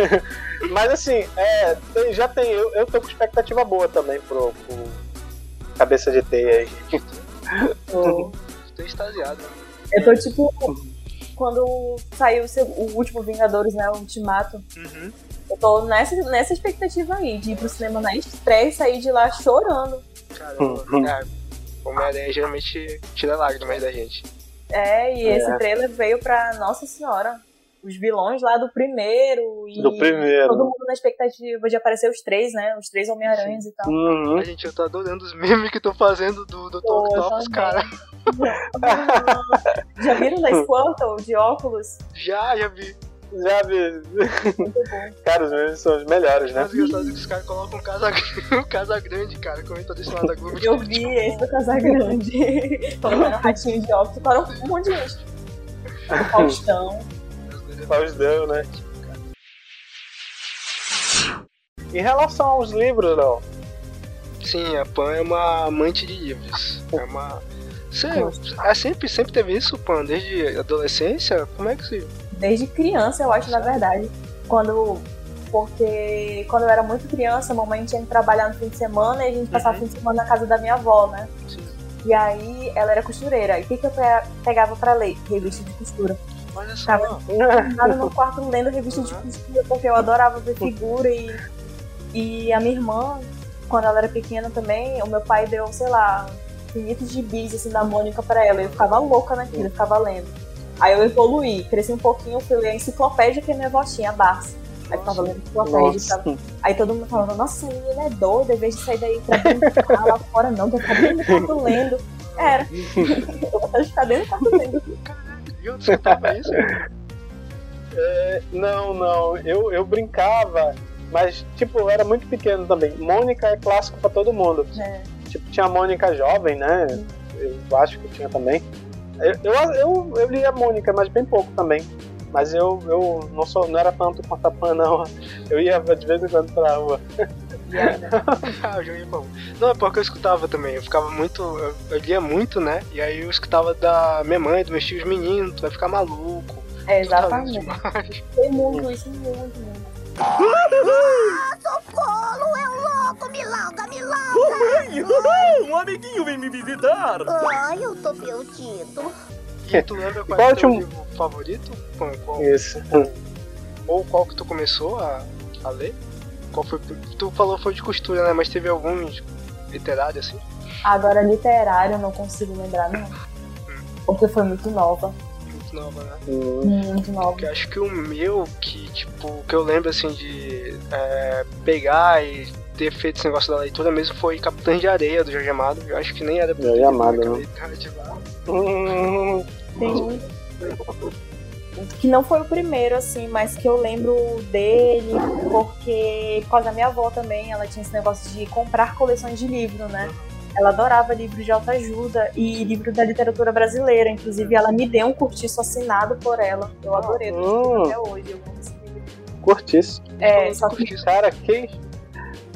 C: Mas assim, é, tem, já tem. Eu, eu tô com expectativa boa também pro, pro cabeça de teia aí.
A: Tô extasiado.
B: Eu tô tipo. Quando saiu o último Vingadores, né? O Ultimato. Uhum. Eu tô nessa, nessa expectativa aí, de ir pro cinema na estreia e sair de lá chorando.
A: Caramba, cara, Homem-Aranha geralmente tira lágrimas da gente.
B: É, e é. esse trailer veio pra Nossa Senhora. Os vilões lá do primeiro. E
C: do primeiro.
B: Todo mundo na expectativa de aparecer os três, né? Os três Homem-Aranhas e tal.
C: Uhum.
A: A gente, eu tô adorando os memes que estão fazendo do, do Pô, Octopus, cara.
B: já viram da Squirtle de óculos?
A: Já, já vi.
C: Já vi. Cara, os memes são os melhores, né?
A: Mas engraçado que os caras colocam um casa, um casa grande, cara, como tradicional da Globo.
B: Eu vi tipo... esse do Casa Grande. Colocando ratinho de óculos, para um monte de gente. O Faustão.
C: Faustão, né? Em relação aos livros, Léo.
A: Sim, a Pan é uma amante de livros. É uma. Você, é sempre, sempre teve isso, Pan, desde adolescência? Como é que se
B: desde criança, eu acho, na verdade. Quando. Porque quando eu era muito criança, a mamãe tinha que trabalhar no fim de semana e a gente passava uhum. o fim de semana na casa da minha avó, né? Sim. E aí ela era costureira. E o que, que eu pegava pra ler? Revista de costura.
A: Olha só.
B: Tava nada no quarto lendo revista uhum. de costura, porque eu adorava ver figura e. E a minha irmã, quando ela era pequena também, o meu pai deu, sei lá, infinitos de bis assim, da Mônica pra ela. Eu ficava louca naquilo, eu ficava lendo. Aí eu evoluí, cresci um pouquinho, fui ler a enciclopédia que a minha avó tinha, a Barça. Aí ficava lendo enciclopédia. Aí todo mundo falava, nossa, a menina é doida, em vez de sair daí pra brincar lá fora, não, tem que ficar dentro do quarto lendo. Era. eu vou ficar dentro do quarto lendo.
A: Caralho, você tava isso?
C: É, não, não. Eu, eu brincava, mas, tipo, eu era muito pequeno também. Mônica é clássico pra todo mundo.
B: É.
C: Tipo, tinha a Mônica jovem, né? Eu acho que tinha também. Eu, eu, eu, eu li a Mônica, mas bem pouco também. Mas eu, eu não, sou, não era tanto quanto a Pan, não. Eu ia de vez em quando pra rua.
A: ah, rua. Não, é porque eu escutava também. Eu ficava muito. Eu, eu lia muito, né? E aí eu escutava da minha mãe, dos meus tios meninos, tu vai ficar maluco.
B: É, exatamente. Tem muito isso, muito, muito.
I: Ah, socorro, é um louco, me lauda, me lauda.
J: um amiguinho vem me visitar.
I: Ai, eu tô perdido.
A: E tu lembra qual, é o teu livro favorito? Qual, qual,
C: Isso.
A: Ou qual que tu começou a, a ler? Qual foi? Tu falou foi de costura, né? Mas teve alguns literários assim?
B: Agora, literário, eu não consigo lembrar, não. Porque foi muito nova.
A: Muito nova, né?
B: Muito nova.
A: Porque acho que o meu, que tipo, que eu lembro assim de é, pegar e ter feito esse negócio da leitura mesmo foi Capitães de Areia do Jorge Amado. Eu acho que nem era pra
C: Jorge Amado, né?
A: lá.
C: Hum,
B: Tem um que não foi o primeiro, assim, mas que eu lembro dele porque, por causa da minha avó também, ela tinha esse negócio de comprar coleções de livro, né? Ela adorava livro de autoajuda e livro da literatura brasileira. Inclusive, ela me deu um curtiço assinado por ela. Eu adorei esse livro
C: Hum.
B: até hoje. Eu.
C: Curtiço.
B: É, só que.
C: Cara, quem.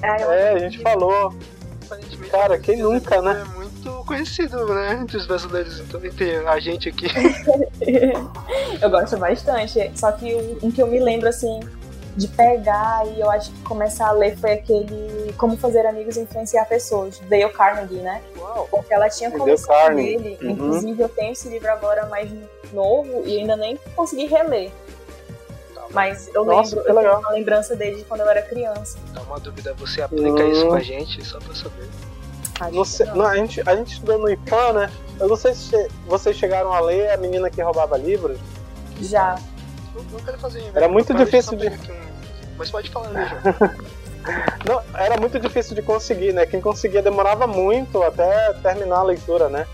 B: É,
C: É, a gente falou.
A: Aparentemente,
C: Cara, quem nunca, né?
A: É muito conhecido, né? Entre os brasileiros, então, entre a gente aqui.
B: eu gosto bastante. Só que um que eu me lembro, assim, de pegar e eu acho que começar a ler foi aquele Como Fazer Amigos e Influenciar Pessoas, Dale Carnegie, né?
A: Uau!
B: Porque ela tinha
C: Carnegie.
B: dele.
C: Uhum.
B: Inclusive, eu tenho esse livro agora mais novo e ainda nem consegui reler. Mas eu
C: Nossa,
B: lembro, eu tenho
C: legal.
B: uma lembrança dele de quando eu era criança.
A: Dá uma dúvida, você aplica isso com a gente, só pra saber.
B: Acho
C: Não a, gente, a gente estudou no IPAN, né? Eu não sei se che- vocês chegaram a ler A Menina que Roubava Livros.
B: Já.
A: Não quero fazer
C: Era muito difícil de-
A: um- Mas pode falar, né?
C: Não, era muito difícil de conseguir, né? Quem conseguia demorava muito até terminar a leitura, né?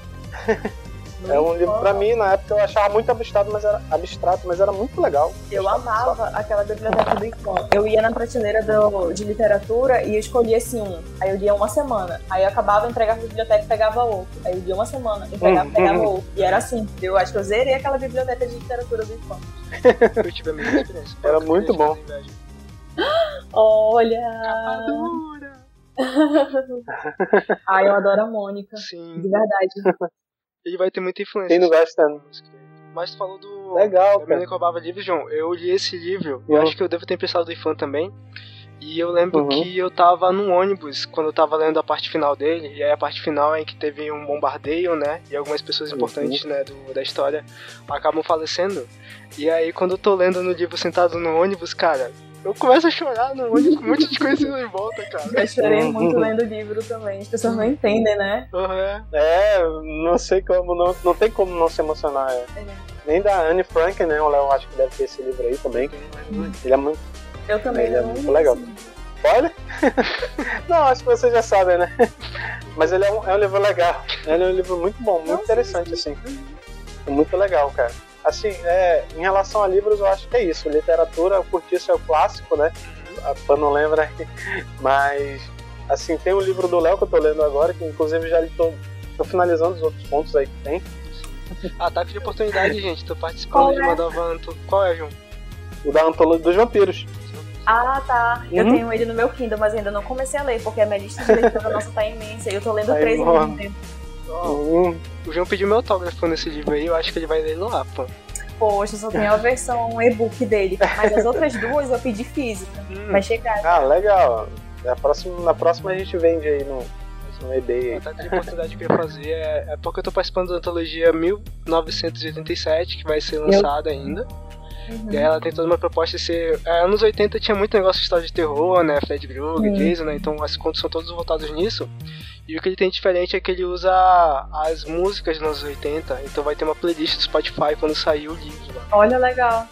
C: É um livro, pra mim, na época eu achava muito abstrato, mas era, abstrato, mas era muito legal.
B: Eu amava aquela biblioteca do IFAM. Eu ia na prateleira do- de literatura e eu escolhia assim um. Aí eu lia uma semana. Aí eu acabava, entregava na biblioteca e pegava outro. Aí eu lia uma semana, entregava e pegava outro. E era assim. Eu acho que eu zerei aquela biblioteca de literatura do IFAM.
A: Eu tive a mesma experiência.
C: Era muito bom.
B: Olha!
A: Rapadura!
B: Ai, eu adoro a Mônica.
A: Sim,
B: De verdade.
A: Ele vai ter muita influência.
C: Quem não gosta?
A: Mas tu falou do.
C: Legal,
A: da
C: cara.
A: menina que roubava livro, João. Eu li esse livro, eu
C: Uhum.
A: acho que eu devo ter emprestado do IFAM também. E eu lembro
C: Uhum.
A: que eu tava no ônibus quando eu tava lendo a parte final dele. E aí a parte final é em que teve um bombardeio, né? E algumas pessoas
C: Uhum.
A: importantes, né, do, da história acabam falecendo. E aí quando eu tô lendo no livro sentado no ônibus, cara, eu começo a chorar no ônibus com um monte de coisa em volta, cara.
B: Eu chorei
C: Uhum.
B: muito lendo o livro também. As pessoas não entendem, né?
A: Uhum.
C: É, não sei como, não, não tem como não se emocionar. é. Nem da Anne Frank, né? O Léo acho que deve ter esse livro aí também. Ele é muito.
B: Eu também
C: Ele é muito legal. Olha! não, acho que vocês já sabem, né? Mas ele é um, é um livro legal. Ele é um livro muito bom, muito
B: Não,
C: interessante,
B: sim.
C: assim. É muito legal, cara. Assim, é, em relação a livros, eu acho que é isso. Literatura, eu curti isso é o clássico, né? A Pan não lembra, mas assim, tem um livro do Léo que eu tô lendo agora, que inclusive já li tô, tô finalizando os outros pontos aí que tem.
A: Ataque de oportunidade, gente. Tô participando
B: Qual
A: de
B: é?
A: uma da Vanto. Qual é, João?
C: O da Antologia dos Vampiros.
B: Ah, tá. Eu
C: Uhum.
B: tenho ele no meu Kindle, mas ainda não comecei a ler, porque a minha lista de leitura nossa tá imensa. E eu tô lendo
C: Tá
B: três ao mesmo tempo.
A: O João pediu meu autógrafo nesse livro aí, eu acho que ele vai ler lá, pô.
B: Poxa, eu só tenho a versão e-book dele. Mas as outras duas eu pedi física.
A: Hum,
B: Vai chegar.
C: Ah, legal. Na próxima, na próxima a gente vende aí no, no eBay.
A: Ataque de oportunidade que eu ia fazer é, é porque eu tô participando da antologia 1987, que vai ser lançada ainda.
B: Uhum.
A: E aí ela tem toda uma proposta de ser. É, anos 80 tinha muito negócio de história de terror, né? Fred Krueger,
B: Sim.
A: Jason, né? Então as contos são todos voltados nisso. E o que ele tem diferente é que ele usa as músicas dos anos 80. Então vai ter uma playlist do Spotify quando sair o livro lá.
B: Olha, legal.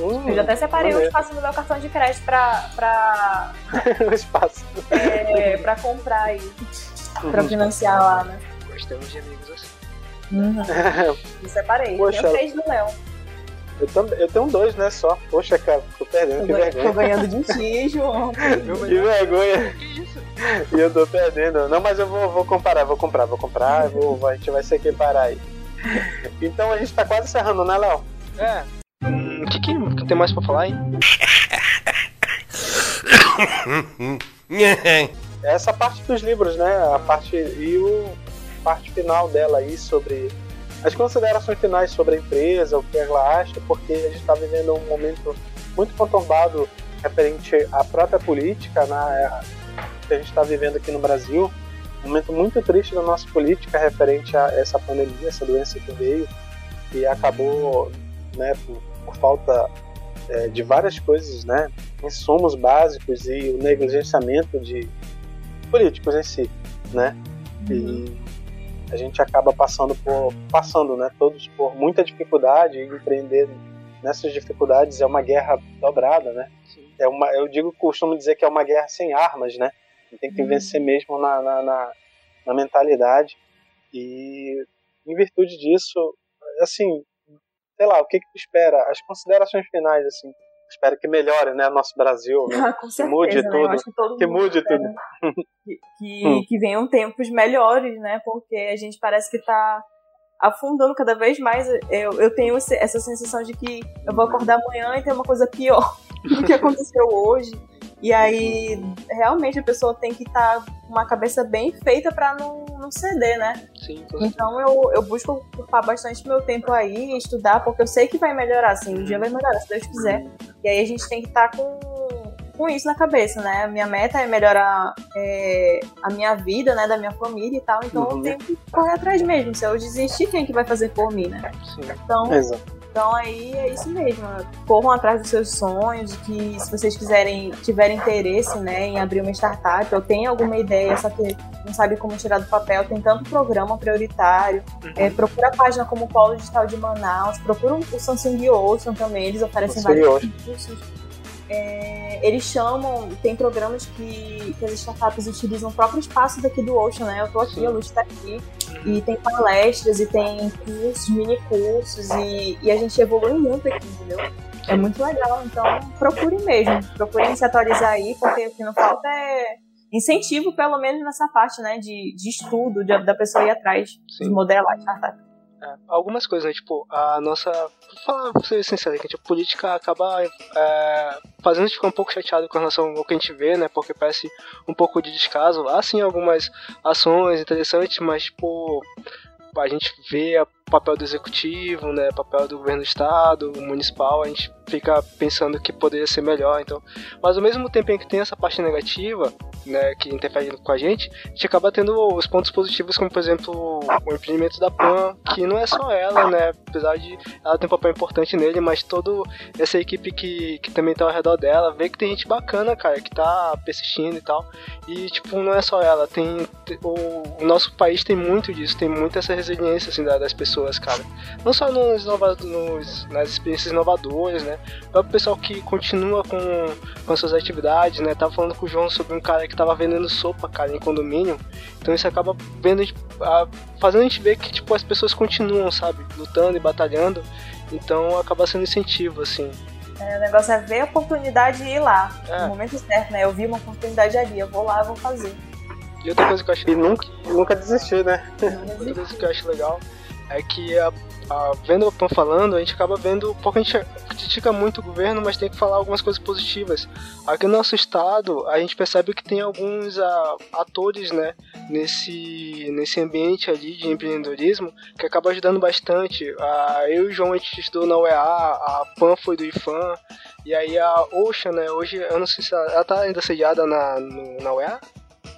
C: Hum,
B: Eu já até separei um
C: maneiro.
B: espaço no meu cartão de crédito pra, pra,
C: o espaço.
B: é, pra comprar aí. Pra financiar lá, né?
A: Gostamos de amigos assim.
B: Uhum. Eu separei.
C: Poxa.
B: Três do Léo.
C: Eu, também, eu tenho dois, né? Só. Poxa, cara, tô perdendo,
B: Tô,
C: que
B: ganha- tô
C: vergonha.
B: ganhando de ti, João.
C: Que vergonha.
A: Que isso?
C: E eu tô perdendo. Não, mas eu vou, vou comparar, vou comprar, vou comprar, vou, a gente vai se equiparar aí. Então a gente tá quase encerrando, né, Léo?
A: É. Hum, O que, que, que tem mais pra falar, hein?
C: Essa parte dos livros, né? A parte e o parte final dela aí sobre as considerações finais sobre a empresa, o que ela acha, porque a gente está vivendo um momento muito conturbado referente à própria política, né, que a gente está vivendo aqui no Brasil, um momento muito triste da nossa política referente a essa pandemia, essa doença que veio e acabou, né, por, por falta é, de várias coisas, né, insumos básicos e o negligenciamento de políticos em si, né, e a gente acaba passando por passando, né, todos por muita dificuldade e empreender nessas dificuldades é uma guerra dobrada, né? É uma, eu digo, costumo dizer que é uma guerra sem armas, né? Tem que uhum. vencer mesmo na, na, na, na mentalidade e em virtude disso, assim, sei lá, o que que tu espera? As considerações finais, assim, espero que melhore, né, nosso Brasil, né?
B: Ah, com certeza, que mude né?
C: tudo, que, que mude tudo,
B: que, que, hum. que, venham tempos melhores, né? Porque a gente parece que está afundando cada vez mais. Eu, eu tenho essa sensação de que eu vou acordar amanhã e ter uma coisa pior do que aconteceu hoje. E aí, realmente, a pessoa tem que estar tá com uma cabeça bem feita para não, não ceder, né?
A: Sim,
B: então eu, eu busco ocupar bastante meu tempo aí, estudar, porque eu sei que vai melhorar, assim, um dia vai melhorar, se Deus quiser. E aí a gente tem que estar tá com, com isso na cabeça, né? A minha meta é melhorar é, a minha vida, né, da minha família e tal, então uhum. eu tenho que correr atrás mesmo. Se eu desistir, quem é que vai fazer por mim, né?
C: Sim.
B: Então,
C: Exato.
B: Então aí é isso mesmo. Corram atrás dos seus sonhos, que se vocês quiserem, tiverem interesse né, em abrir uma startup ou tem alguma ideia, só que não sabe como tirar do papel, tem tanto programa prioritário. Uhum. É, procura a página como o Polo Digital de Manaus, procura o Samsung Ocean também, eles oferecem vários cursos. É, eles chamam, tem programas que, que as startups utilizam o próprio espaço daqui do Ocean, né? Eu tô aqui, Sim. a Luz tá aqui, e tem palestras, e tem cursos, mini cursos, e, e a gente evolui muito aqui, entendeu? É muito legal, então procurem mesmo, procurem se atualizar aí, porque o que não falta é incentivo, pelo menos nessa parte, né, de, de estudo, de, da pessoa ir atrás Sim. de modelar startup.
A: É, algumas coisas, né? Tipo, a nossa. Vou falar pra ser sincero, que a política acaba é, fazendo a gente ficar um pouco chateado com relação ao que a gente vê, né? Porque parece um pouco de descaso. Há sim algumas ações interessantes, mas, tipo, a gente vê o papel do executivo, né? Papel do governo do estado, municipal, a gente fica pensando que poderia ser melhor. Então, mas ao mesmo tempo em que tem essa parte negativa, né, que interfere com a gente, a gente acaba tendo os pontos positivos, como por exemplo o empreendimento da Pan, que não é só ela, né, apesar de ela ter um papel importante nele, mas toda essa equipe que, que também tá ao redor dela, vê que tem gente bacana, cara, que tá persistindo e tal. E tipo, não é só ela, tem o, o nosso país tem muito disso, tem muita essa resiliência assim das pessoas, cara. Não só nos, nos nas experiências inovadoras, né, o próprio pessoal que continua com, com as suas atividades, né, tava falando com o João sobre um cara que tava vendendo sopa, cara, em condomínio. Então isso acaba vendo, a, fazendo a gente ver que tipo, as pessoas continuam, sabe, lutando e batalhando. Então acaba sendo incentivo, assim.
B: É, o negócio é ver a oportunidade e ir lá. É. No momento certo, né? Eu vi uma oportunidade ali, eu vou lá, vou fazer.
A: E outra coisa que eu acho.
C: E nunca, nunca desistir, né?
A: outra coisa que eu acho legal é que a a, vendo o Pan falando, a gente acaba vendo, porque a gente critica muito o governo, mas tem que falar algumas coisas positivas. Aqui no nosso estado, a gente percebe que tem alguns a, atores, né, nesse, nesse ambiente ali de empreendedorismo, que acaba ajudando bastante. A, eu e o João, a gente estudou na UEA, a Pan foi do IFAM, e aí a Ocean, né, hoje, eu não sei se ela, ela tá ainda sediada na, no, na UEA?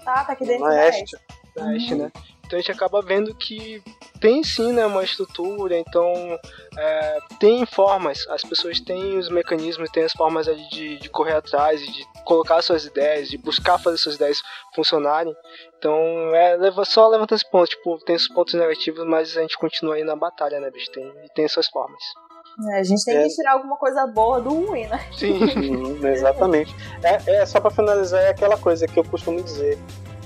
B: Tá, tá aqui dentro
C: na
B: da
C: Este.
A: Da Este, né? Então a gente acaba vendo que tem sim né, uma estrutura, então é, tem formas, as pessoas têm os mecanismos, têm as formas de, de correr atrás, de colocar suas ideias, de buscar fazer suas ideias funcionarem. Então é só levanta esse ponto, tipo, tem os pontos negativos, mas a gente continua aí na batalha, né, bicho? Tem, tem suas formas.
B: É, a gente tem é. que tirar alguma coisa boa do ruim, né?
A: Sim,
C: exatamente. É, é, só para finalizar, é aquela coisa que eu costumo dizer.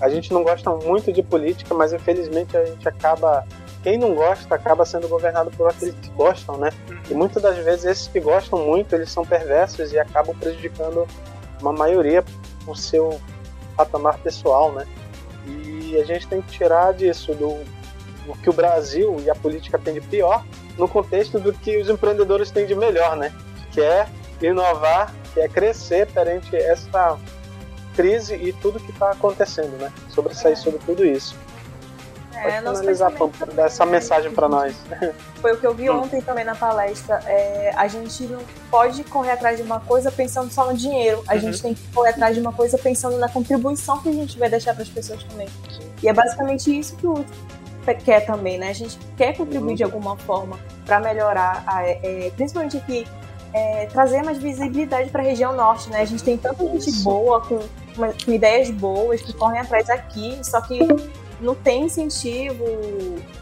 C: A gente não gosta muito de política, mas infelizmente a gente acaba. Quem não gosta acaba sendo governado por aqueles que gostam, né? E muitas das vezes esses que gostam muito, eles são perversos e acabam prejudicando uma maioria por seu patamar pessoal, né? E a gente tem que tirar disso, do, do que o Brasil e a política tem de pior, no contexto do que os empreendedores têm de melhor, né? Que é inovar, que é crescer perante essa crise e tudo que está acontecendo, né? Sobressair sobre tudo isso.
B: É,
C: Pode finalizar, Pam, dar essa mensagem para nós.
B: Foi o que eu vi
C: Hum.
B: ontem também na palestra. É, a gente não pode correr atrás de uma coisa pensando só no dinheiro. A
A: Uhum.
B: gente tem que correr atrás de uma coisa pensando na contribuição que a gente vai deixar para as pessoas também. E é basicamente isso que o Lúcio quer também, né? A gente quer contribuir
C: Uhum.
B: de alguma forma para melhorar, a- é, principalmente aqui, é, trazer mais visibilidade para a região norte, né? A gente tem tanta gente boa, com, com ideias boas, que correm atrás aqui, só que não tem incentivo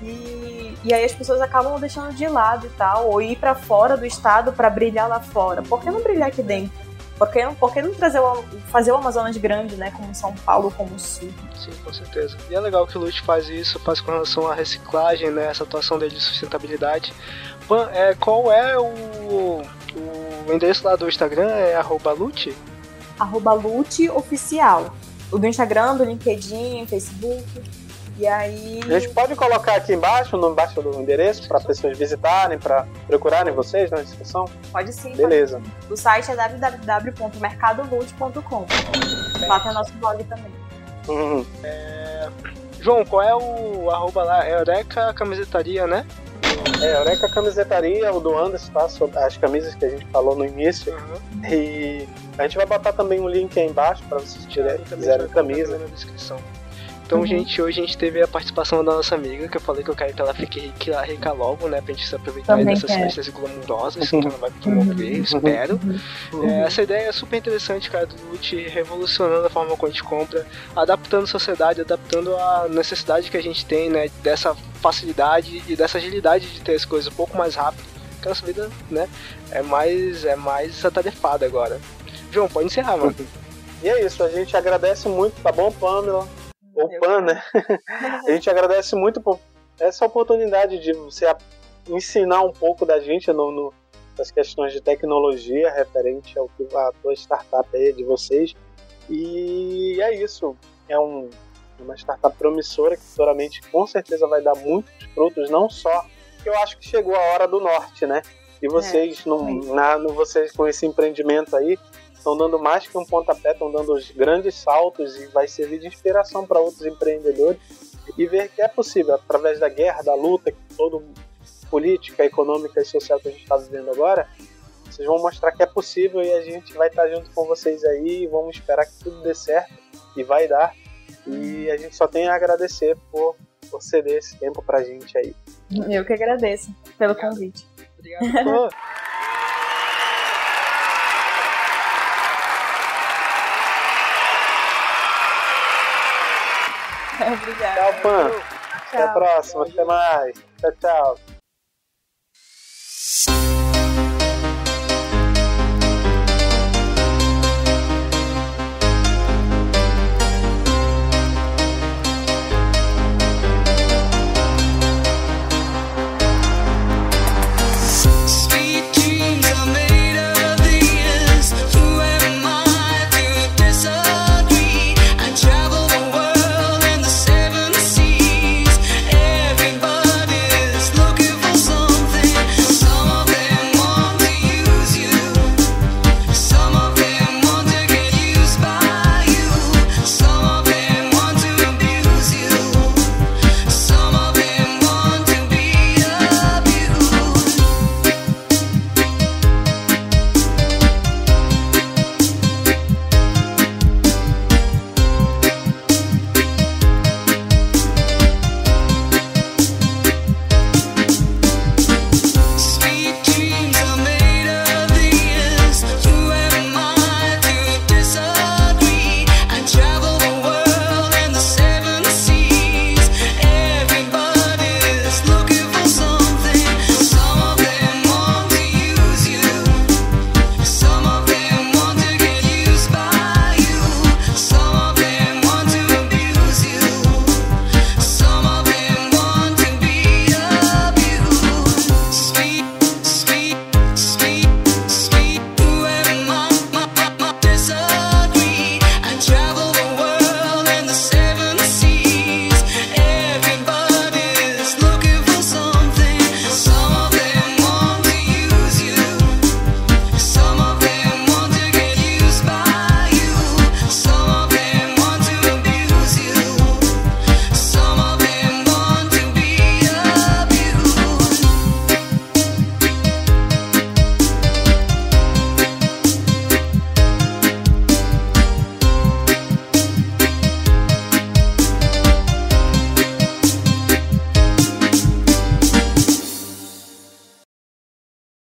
B: e, e aí as pessoas acabam deixando de lado e tal, ou ir para fora do estado para brilhar lá fora. Por que não brilhar aqui dentro? Por que não, por que não trazer o, fazer o Amazonas grande, né? Como São Paulo, como o Sul?
A: Sim, com certeza. E é legal que o Lute faz isso, faz com relação à reciclagem, né? Essa atuação dele de sustentabilidade. Pan, é, qual é o, o endereço lá do Instagram? É arroba Lute?
B: Arroba Lute Oficial. O do Instagram, do LinkedIn, Facebook. E aí.
C: A gente pode colocar aqui embaixo, no embaixo do endereço, para pessoas visitarem, para procurarem vocês na descrição?
B: Pode sim.
C: Beleza.
B: Pode. O site é www.mercadolute.com. Lá tem nosso blog também.
C: Uhum.
A: É, João, qual é o arroba lá? É Eureka Camisetaria, né?
C: É, Eureka Camisetaria, o do Anderson, tá? Sobre as camisas que a gente falou no início.
A: Uhum.
C: E a gente vai botar também um link aí embaixo para vocês tirarem, quiserem camisa.
A: Na descrição. Então,
B: Uhum.
A: gente, hoje a gente teve a participação da nossa amiga, que eu falei que eu quero que ela fique rica, rica logo, né? Pra gente se aproveitar
B: Também
A: dessas
B: quero.
A: festas glamurosas que ela vai promover, espero. É, essa ideia é super interessante, cara, do Lute revolucionando a forma como a gente compra, adaptando a sociedade, adaptando a necessidade que a gente tem, né? Dessa facilidade e dessa agilidade de ter as coisas um pouco mais rápido. Porque a nossa vida, né? É mais, é mais atarefada agora. João, pode encerrar, mano.
C: E é isso, a gente agradece muito, tá bom, Pamela? Ou Pan, né? a gente agradece muito por essa oportunidade de você ensinar um pouco da gente no, no- nas questões de tecnologia referente ao que a tua startup aí de vocês. E é isso. É um, uma startup promissora que futuramente com certeza vai dar muitos frutos, não só que eu acho que chegou a hora do norte, né? E vocês, num- na, no, vocês com esse empreendimento aí, estão dando mais que um pontapé, estão dando os grandes saltos e vai servir de inspiração para outros empreendedores e ver que é possível, através da guerra, da luta, todo política, econômica e social que a gente está vivendo agora, vocês vão mostrar que é possível e a gente vai estar junto com vocês aí e vamos esperar que tudo dê certo e vai dar. E a gente só tem a agradecer por, por ceder esse tempo pra gente aí.
B: Eu que agradeço pelo convite.
A: Obrigado,
B: Obrigada.
C: Tchau, Pan. Até a próxima. Até mais. Tchau, tchau.